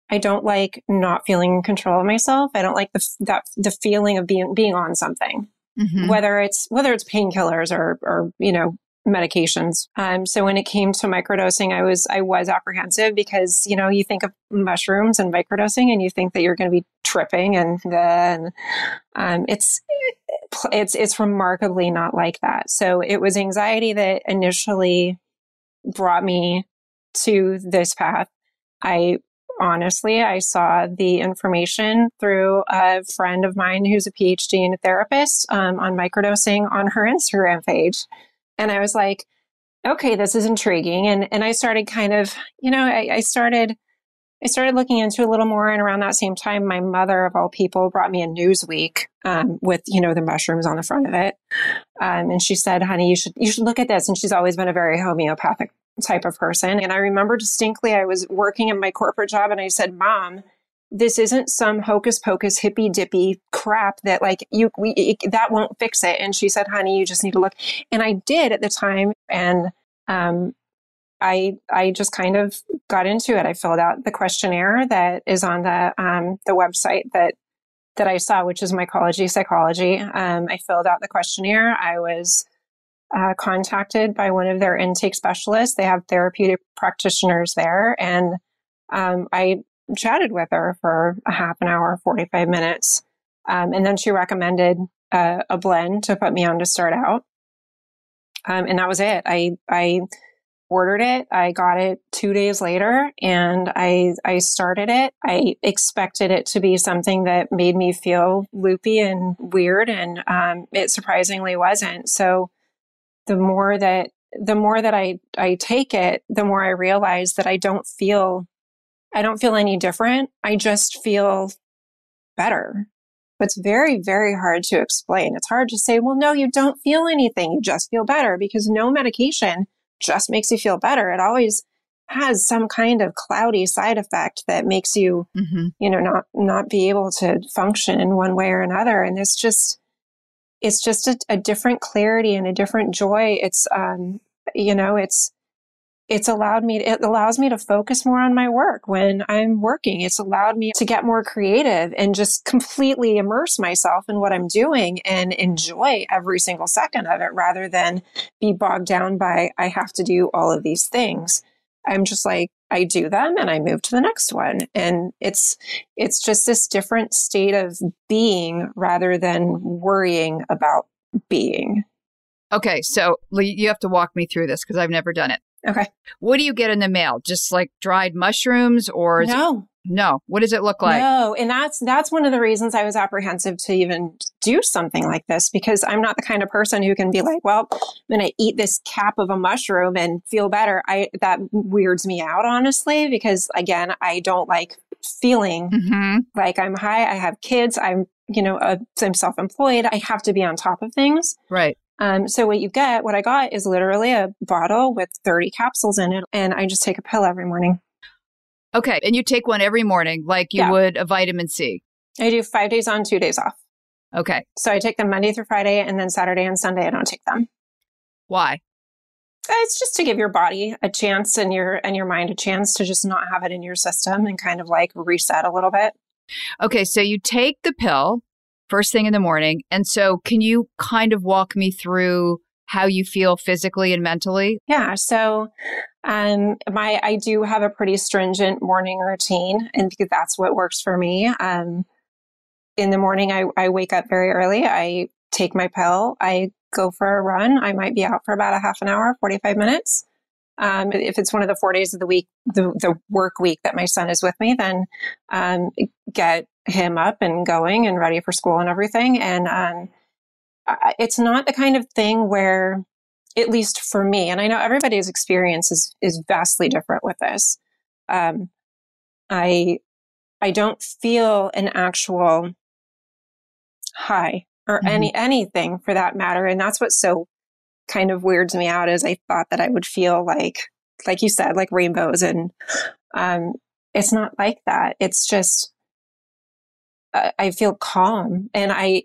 [SPEAKER 5] I don't like not feeling in control of myself. I don't like the, that, the feeling of being, being on something. Mm-hmm. Whether it's whether it's painkillers or or you know medications. Um, so when it came to microdosing, I was I was apprehensive because you know you think of mushrooms and microdosing, and you think that you're going to be tripping, and then um, it's it's it's remarkably not like that. So it was anxiety that initially brought me to this path. I honestly, I saw the information through a friend of mine who's a PhD and a therapist um, on microdosing on her Instagram page. And I was like, okay, this is intriguing. And, and I started kind of, you know, I, I started, I started looking into a little more. And around that same time, my mother of all people brought me a Newsweek, um, with, you know, the mushrooms on the front of it. Um, and she said, honey, you should, you should look at this. And she's always been a very homeopathic type of person. And I remember distinctly, I was working in my corporate job and I said, mom, this isn't some hocus pocus hippy dippy crap that like you we it, that won't fix it. And she said honey you just need to look. And i did at the time and um i i just kind of got into it. I filled out the questionnaire that is on the um the website that that i saw which is mycology psychology. Um i filled out the questionnaire. I was uh, contacted by one of their intake specialists. They have therapeutic practitioners there. And um, I chatted with her for a half an hour, 45 minutes. Um, and then she recommended uh, a blend to put me on to start out. Um, and that was it. I, I ordered it. I got it two days later and I, I started it. I expected it to be something that made me feel loopy and weird. And, um, it surprisingly wasn't. So the more that, the more that I, I take it, the more I realize that I don't feel I don't feel any different. I just feel better. It's very, very hard to explain. It's hard to say, well, no, you don't feel anything. You just feel better because no medication just makes you feel better. It always has some kind of cloudy side effect that makes you, mm-hmm. you know, not, not be able to function in one way or another. And it's just, it's just a, a different clarity and a different joy. It's, um, you know, it's, it's allowed me, it allows me to focus more on my work when I'm working. It's allowed me to get more creative and just completely immerse myself in what I'm doing and enjoy every single second of it rather than be bogged down by, I have to do all of these things. I'm just like, I do them and I move to the next one. And it's, it's just this different state of being rather than worrying about being.
[SPEAKER 1] Okay. So you have to walk me through this because I've never done it.
[SPEAKER 5] Okay.
[SPEAKER 1] What do you get in the mail? Just like dried mushrooms or
[SPEAKER 5] no,
[SPEAKER 1] No. What does it look like?
[SPEAKER 5] No, and that's that's one of the reasons I was apprehensive to even do something like this because I'm not the kind of person who can be like, well, I'm going to eat this cap of a mushroom and feel better. I that weirds me out honestly because again, I don't like feeling
[SPEAKER 1] Mm-hmm.
[SPEAKER 5] like I'm high. I have kids. I'm you know uh, I'm self-employed. I have to be on top of things.
[SPEAKER 1] Right.
[SPEAKER 5] Um, so what you get, what I got is literally a bottle with 30 capsules in it, and I just take a pill every morning.
[SPEAKER 1] Okay. And you take one every morning like you
[SPEAKER 5] Yeah.
[SPEAKER 1] would a vitamin C.
[SPEAKER 5] I do five days on, two days off.
[SPEAKER 1] Okay.
[SPEAKER 5] So I take them Monday through Friday, and then Saturday and Sunday I don't take them.
[SPEAKER 1] Why?
[SPEAKER 5] Uh, It's just to give your body a chance and your and your mind a chance to just not have it in your system and kind of like reset a little bit.
[SPEAKER 1] Okay. So you take the pill first thing in the morning. And so can you kind of walk me through how you feel physically and mentally?
[SPEAKER 5] Yeah. So um my I do have a pretty stringent morning routine and because that's what works for me. Um in the morning I, I wake up very early. I take my pill. I go for a run. I might be out for about a half an hour, 45 minutes. Um, if it's one of the four days of the week, the, the work week that my son is with me, then um, get him up and going and ready for school and everything. And um, it's not the kind of thing where, at least for me, and I know everybody's experience is is vastly different with this. Um, I I don't feel an actual high or
[SPEAKER 1] Mhm.
[SPEAKER 5] any anything for that matter, and that's what's so kind of weirds me out. Is I thought that I would feel like, like you said, like rainbows, and um, it's not like that. It's just I I feel calm, and I.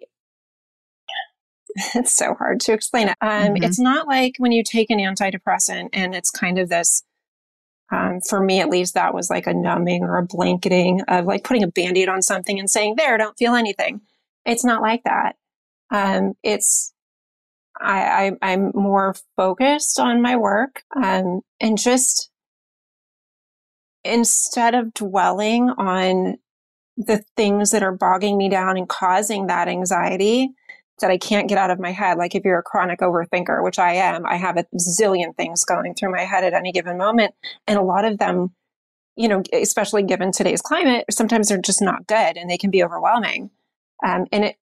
[SPEAKER 5] It's so hard to explain it. Um,
[SPEAKER 1] Mhm.
[SPEAKER 5] It's not like when you take an antidepressant and it's kind of this um, for me at least that was like a numbing or a blanketing of like putting a band-aid on something and saying there don't feel anything it's not like that um, it's I, I i'm more focused on my work um, and just instead of dwelling on the things that are bogging me down and causing that anxiety that I can't get out of my head. Like if you're a chronic overthinker, which I am, I have a zillion things going through my head at any given moment. And a lot of them, you know, especially given today's climate, sometimes they're just not good and they can be overwhelming. Um, and it,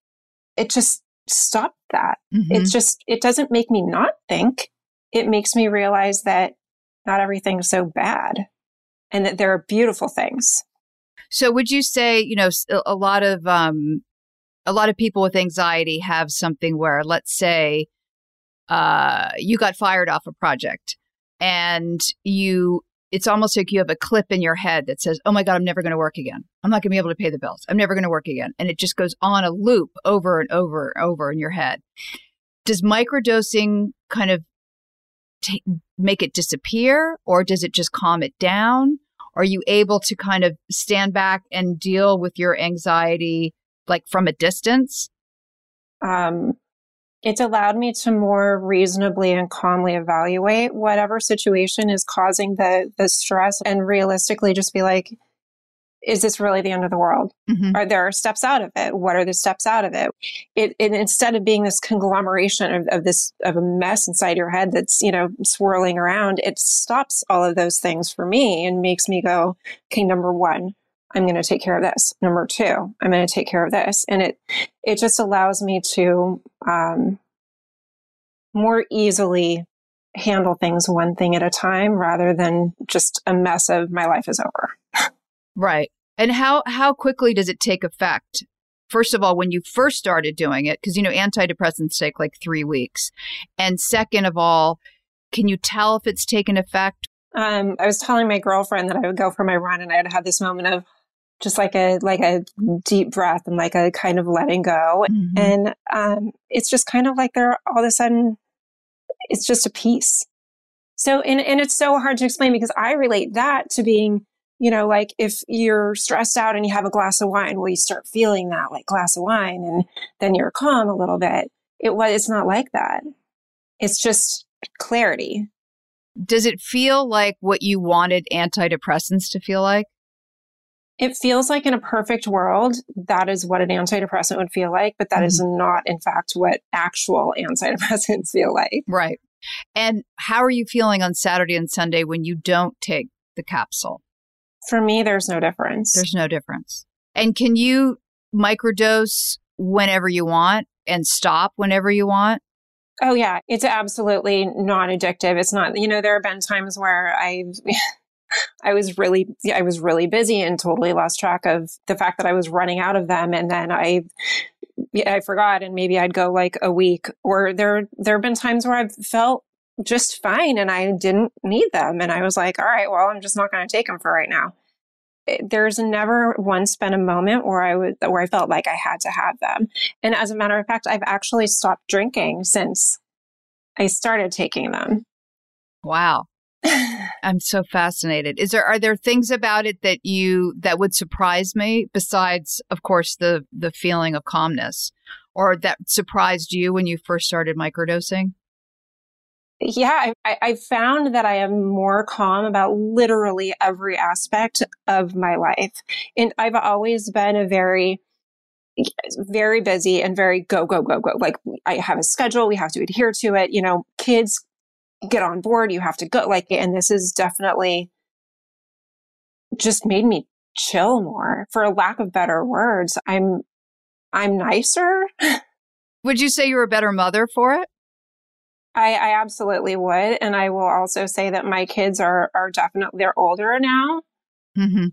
[SPEAKER 5] it just stopped that.
[SPEAKER 1] Mhm.
[SPEAKER 5] It's just, it doesn't make me not think. It makes me realize that not everything's so bad and that there are beautiful things.
[SPEAKER 1] So would you say, you know, a lot of um a lot of people with anxiety have something where let's say uh you got fired off a project and you it's almost like you have a clip in your head that says, "Oh my god, I'm never going to work again. I'm not going to be able to pay the bills. I'm never going to work again." And it just goes on a loop over and over and over in your head. Does microdosing kind of ta make it disappear or does it just calm it down? Are you able to kind of stand back and deal with your anxiety like from a distance?
[SPEAKER 5] um, it's allowed me to more reasonably and calmly evaluate whatever situation is causing the the stress and realistically just be like is this really the end of the world?
[SPEAKER 1] Mm-hmm.
[SPEAKER 5] are there steps out of it? What are the steps out of it? It, it instead of being this conglomeration of, of this of a mess inside your head that's you know swirling around it stops all of those things for me and makes me go okay number one i'm going to take care of this. Number two i'm going to take care of this. And it it just allows me to um, more easily handle things one thing at a time rather than just a mess of my life is over
[SPEAKER 1] Right. And how how quickly does it take effect? First of all, when you first started doing it, because you know antidepressants take like three weeks, and second of all, can you tell if it's taken effect?
[SPEAKER 5] um, I was telling my girlfriend that I would go for my run and I would have this moment of just like a like a deep breath and like a kind of letting go.
[SPEAKER 1] Mm-hmm.
[SPEAKER 5] And um, it's just kind of like they're all of a sudden it's just a peace. So and and it's so hard to explain because I relate that to being, you know, like if you're stressed out and you have a glass of wine, well, you start feeling that like glass of wine and then you're calm a little bit. It was it's not like that. It's just clarity.
[SPEAKER 1] Does it feel like what you wanted antidepressants to feel like?
[SPEAKER 5] It feels like in a perfect world, that is what an antidepressant would feel like, but that is mm-hmm. not, in fact, what actual antidepressants feel like.
[SPEAKER 1] Right. And how are you feeling on Saturday and Sunday when you don't take the capsule?
[SPEAKER 5] For me, there's no difference.
[SPEAKER 1] There's no difference. And can you microdose whenever you want and stop whenever you want?
[SPEAKER 5] Oh yeah, it's absolutely non addictive. It's not, you know, there have been times where I've I was really I was really busy and totally lost track of the fact that I was running out of them and then I I forgot and maybe I'd go like a week or there there have been times where I've felt just fine and I didn't need them and I was like all right well I'm just not going to take them for right now. It, there's never once been a moment where I was where I felt like I had to have them. And as a matter of fact, I've actually stopped drinking since I started taking them.
[SPEAKER 1] Wow. I'm so fascinated. Is there are there things about it that you that would surprise me besides of course the the feeling of calmness or that surprised you when you first started microdosing?
[SPEAKER 5] Yeah, I, I found that I am more calm about literally every aspect of my life. And I've always been a very very busy and very go go go go like i have a schedule we have to adhere to it you know kids get on board, you have to go like and this is definitely just made me chill more for a lack of better words. I'm I'm nicer.
[SPEAKER 1] Would you say you're a better mother for it?
[SPEAKER 5] I, I absolutely would. And I will also say that my kids are are definitely they're older now. Mm-hmm.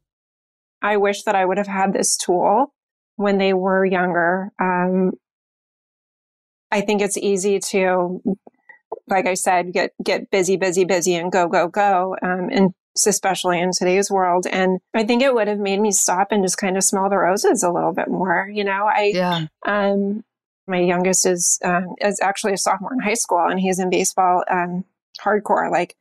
[SPEAKER 5] I wish that I would have had this tool when they were younger. Um, I think it's easy to like I said, get get busy, busy, busy, and go, go, go. Um, and especially in today's world. And I think it would have made me stop and just kind of smell the roses a little bit more. You know, I yeah. um my youngest is um, is actually a sophomore in high school, and he's in baseball um, hardcore. Like,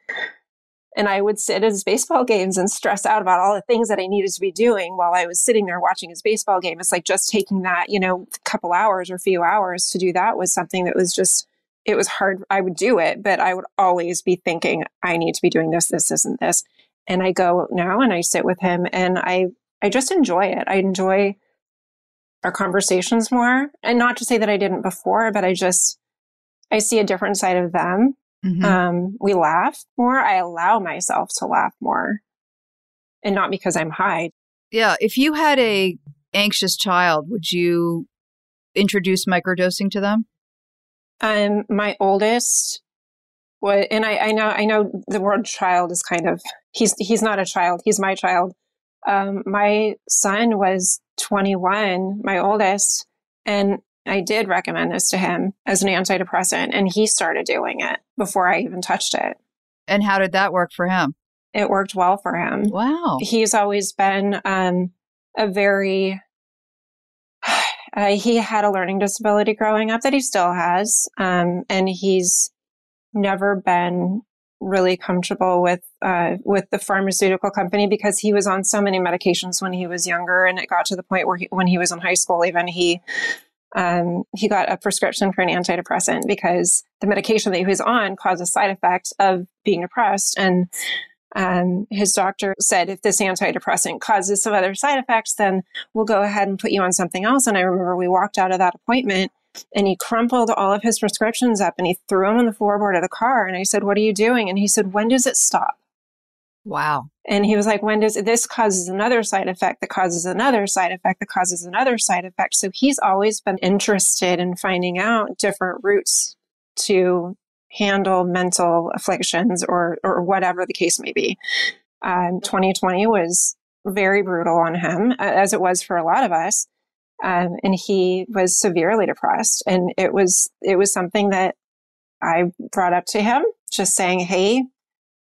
[SPEAKER 5] and I would sit at his baseball games and stress out about all the things that I needed to be doing while I was sitting there watching his baseball game. It's like just taking that, you know, couple hours or few hours to do that was something that was just it was hard. I would do it, but I would always be thinking, I need to be doing this. This isn't this. And I go now and I sit with him and I, I just enjoy it. I enjoy our conversations more. And not to say that I didn't before, but I just, I see a different side of them. Mm-hmm. Um, we laugh more. I allow myself to laugh more and not because I'm high.
[SPEAKER 1] Yeah. If you had a anxious child, would you introduce microdosing to them?
[SPEAKER 5] Um, my oldest what and I, I know I know the word child is kind of he's he's not a child, he's my child. Um, my son was 21, my oldest, and I did recommend this to him as an antidepressant, and he started doing it before I even touched it.
[SPEAKER 1] And how did that work for him?
[SPEAKER 5] It worked well for him.
[SPEAKER 1] Wow.
[SPEAKER 5] He's always been um, a very uh, he had a learning disability growing up that he still has, um, and he's never been really comfortable with uh, with the pharmaceutical company because he was on so many medications when he was younger, and it got to the point where he, when he was in high school, even he um, he got a prescription for an antidepressant because the medication that he was on caused a side effect of being depressed, and um, his doctor said, if this antidepressant causes some other side effects, then we'll go ahead and put you on something else. And I remember we walked out of that appointment and he crumpled all of his prescriptions up and he threw them on the floorboard of the car. And I said, What are you doing? And he said, When does it stop?
[SPEAKER 1] Wow.
[SPEAKER 5] And he was like, When does this causes another side effect that causes another side effect that causes another side effect? So he's always been interested in finding out different routes to handle mental afflictions or or whatever the case may be. Um, 2020 was very brutal on him, as it was for a lot of us, um, and he was severely depressed. And it was it was something that I brought up to him, just saying, "Hey,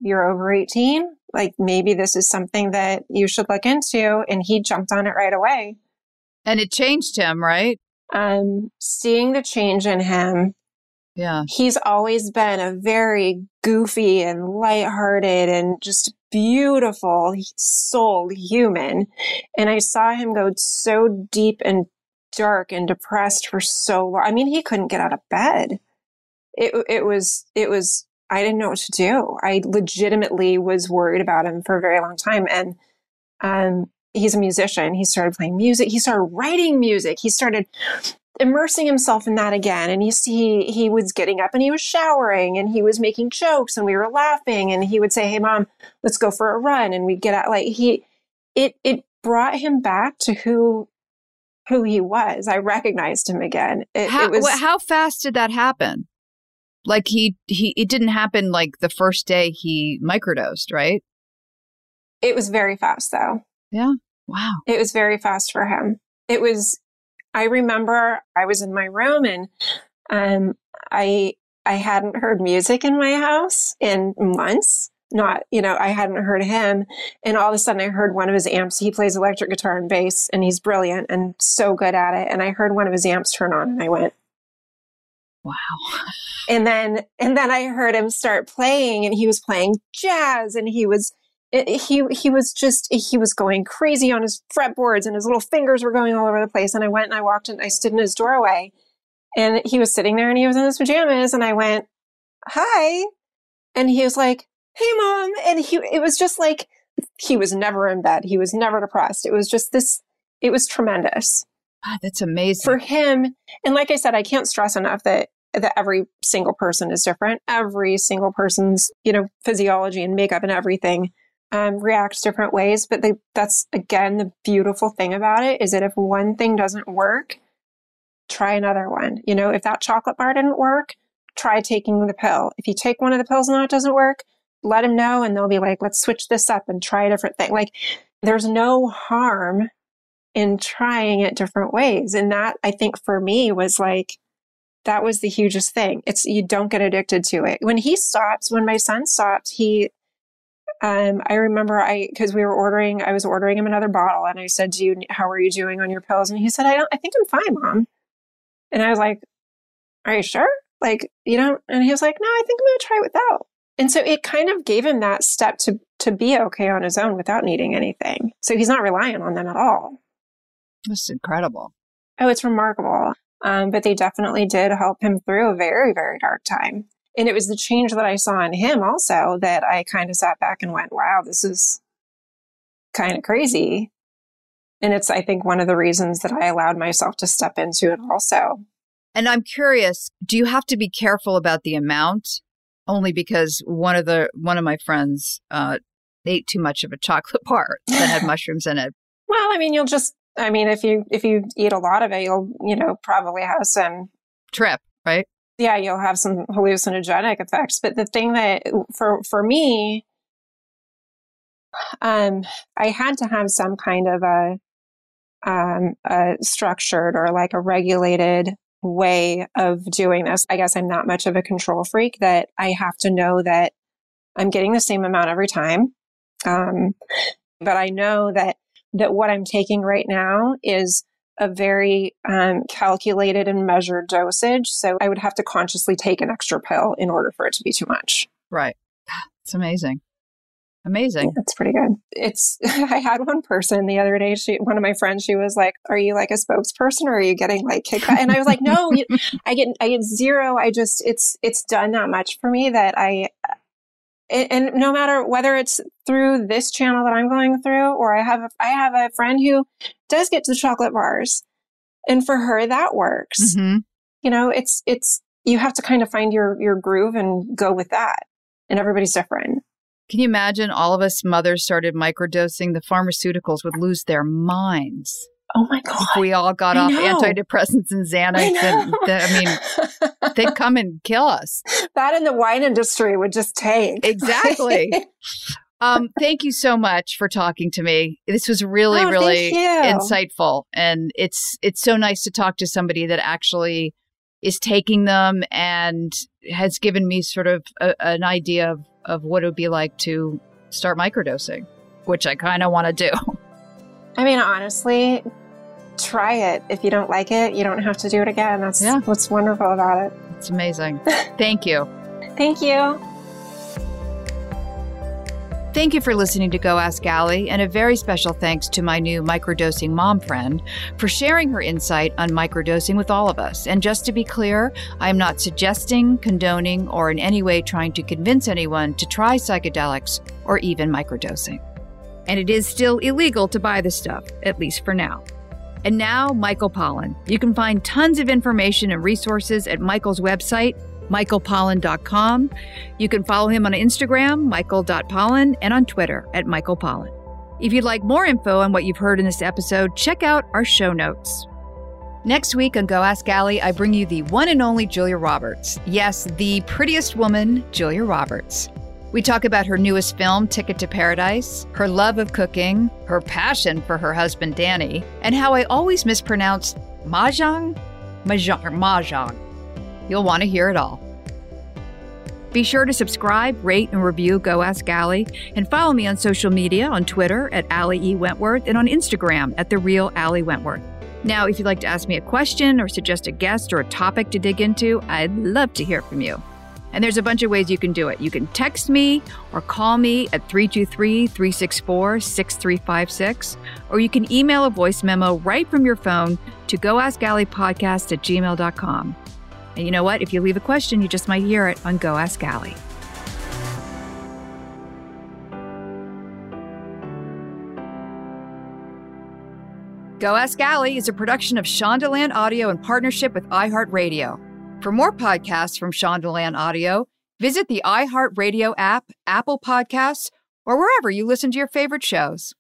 [SPEAKER 5] you're over 18. Like maybe this is something that you should look into." And he jumped on it right away.
[SPEAKER 1] And it changed him, right?
[SPEAKER 5] Um, seeing the change in him
[SPEAKER 1] yeah.
[SPEAKER 5] He's always been a very goofy and lighthearted and just beautiful soul human. And I saw him go so deep and dark and depressed for so long. I mean, he couldn't get out of bed. It, it was, it was, I didn't know what to do. I legitimately was worried about him for a very long time. And, um, he's a musician. He started playing music. He started writing music. He started immersing himself in that again and he, he he was getting up and he was showering and he was making jokes and we were laughing and he would say hey mom let's go for a run and we'd get out like he it it brought him back to who who he was. I recognized him again. It,
[SPEAKER 1] how,
[SPEAKER 5] it was
[SPEAKER 1] how fast did that happen? Like he he it didn't happen like the first day he microdosed, right?
[SPEAKER 5] it was very fast though.
[SPEAKER 1] Yeah. Wow.
[SPEAKER 5] It was very fast for him. It was I remember I was in my room and um I I hadn't heard music in my house in months. Not, you know, I hadn't heard him. And all of a sudden I heard one of his amps. He plays electric guitar and bass and he's brilliant and so good at it. And I heard one of his amps turn on and I went,
[SPEAKER 1] Wow.
[SPEAKER 5] and then and then I heard him start playing and he was playing jazz and he was it, he he was just he was going crazy on his fretboards and his little fingers were going all over the place. And I went and I walked and I stood in his doorway and he was sitting there and he was in his pajamas. And I went hi. And he was like hey mom. And he it was just like he was never in bed. He was never depressed. It was just this it was tremendous.
[SPEAKER 1] God, that's amazing.
[SPEAKER 5] for him and like i said i can't stress enough that that every single person is different. Every single person's you know physiology and makeup and everything um, reacts different ways but they, that's again the beautiful thing about it is that if one thing doesn't work try another one you know if that chocolate bar didn't work try taking the pill if you take one of the pills and it doesn't work let them know and they'll be like let's switch this up and try a different thing like there's no harm in trying it different ways. And that I think for me was like, that was the hugest thing. It's you don't get addicted to it. When he stopped, when my son stopped, he um I remember I because we were ordering, I was ordering him another bottle and I said, Do you how are you doing on your pills? And he said, I don't I think I'm fine, mom. And I was like, Are you sure? Like, you know, and he was like, No, I think I'm gonna try without. And so it kind of gave him that step to to be okay on his own without needing anything. So he's not relying on them at all.
[SPEAKER 1] That's incredible.
[SPEAKER 5] Oh, it's remarkable. Um, but they definitely did help him through a very, very dark time. And it was the change that I saw in him also that I kind of sat back and went, wow, this is kind of crazy. And it's, I think, one of the reasons that I allowed myself to step into it also.
[SPEAKER 1] And I'm curious, do you have to be careful about the amount? Only because one of the one of my friends uh, ate too much of a chocolate bar that had mushrooms in it.
[SPEAKER 5] Well, I mean, you'll just, I mean, if you, if you eat a lot of it, you'll, you know, probably have some
[SPEAKER 1] Trip, right?
[SPEAKER 5] Yeah, you'll have some hallucinogenic effects. But the thing that for for me, um, I had to have some kind of a um a structured or like a regulated way of doing this. I guess I'm not much of a control freak that I have to know that I'm getting the same amount every time. Um, but I know that that what I'm taking right now is a very um, calculated and measured dosage. So I would have to consciously take an extra pill in order for it to be too much.
[SPEAKER 1] Right. It's amazing. Amazing.
[SPEAKER 5] That's pretty good. It's, I had one person the other day, she, one of my friends, she was like, are you like a spokesperson or are you getting like kickback? And I was like, no, you, I get, I get zero. I just, it's, it's done that much for me that I, and, and no matter whether it's through this channel that I'm going through, or I have, a, I have a friend who does get to the chocolate bars and for her that works.
[SPEAKER 1] hmm
[SPEAKER 5] You know, it's, it's, you have to kind of find your, your groove and go with that. And everybody's different.
[SPEAKER 1] Can you imagine all of us mothers started microdosing? The pharmaceuticals would lose their minds.
[SPEAKER 5] Oh my God.
[SPEAKER 1] If we all got
[SPEAKER 5] I
[SPEAKER 1] off
[SPEAKER 5] know.
[SPEAKER 1] antidepressants and Xanax,
[SPEAKER 5] I
[SPEAKER 1] and the- I mean, they'd come and kill us.
[SPEAKER 5] that in the wine industry would just tank.
[SPEAKER 1] Exactly. Um, thank you so much for talking to me. This was really,
[SPEAKER 5] Oh,
[SPEAKER 1] really insightful, and it's it's so nice to talk to somebody that actually is taking them and has given me sort of a, an idea of, of what it would be like to start microdosing, which I kind of want to do.
[SPEAKER 5] I mean, honestly, try it. If you don't like it, you don't have to do it again. That's
[SPEAKER 1] Yeah.
[SPEAKER 5] what's wonderful about it.
[SPEAKER 1] It's amazing. Thank you.
[SPEAKER 5] Thank you.
[SPEAKER 1] Thank you for listening to Go Ask Ali, and a very special thanks to my new microdosing mom friend for sharing her insight on microdosing with all of us. And just to be clear, I am not suggesting, condoning, or in any way trying to convince anyone to try psychedelics or even microdosing. And it is still illegal to buy the stuff, at least for now. And now, Michael Pollan. You can find tons of information and resources at Michael's website, michaelpollan.com. You can follow him on Instagram, michael.pollan, and on Twitter at Michael Pollan. If you'd like more info on what you've heard in this episode, check out our show notes. Next week on Go Ask Ali, I bring you the one and only Julia Roberts. Yes, the prettiest woman, Julia Roberts. We talk about her newest film, Ticket to Paradise, her love of cooking, her passion for her husband Danny, and how I always mispronounce Mahjong? Mahjong. Mahjong. You'll want to hear it all. Be sure to subscribe, rate, and review Go Ask Ali, and follow me on social media on Twitter at Ali E. Wentworth and on Instagram at The Real Ali Wentworth. Now, if you'd like to ask me a question or suggest a guest or a topic to dig into, I'd love to hear from you. And there's a bunch of ways you can do it. You can text me or call me at 323 364 6356, or you can email a voice memo right from your phone to goaskalipodcast at gmail.com. And you know what? If you leave a question, you just might hear it on Go Ask Ali. Go Ask Ali is a production of Shondaland Audio in partnership with iHeartRadio. For more podcasts from Shondaland Audio, visit the iHeartRadio app, Apple Podcasts, or wherever you listen to your favorite shows.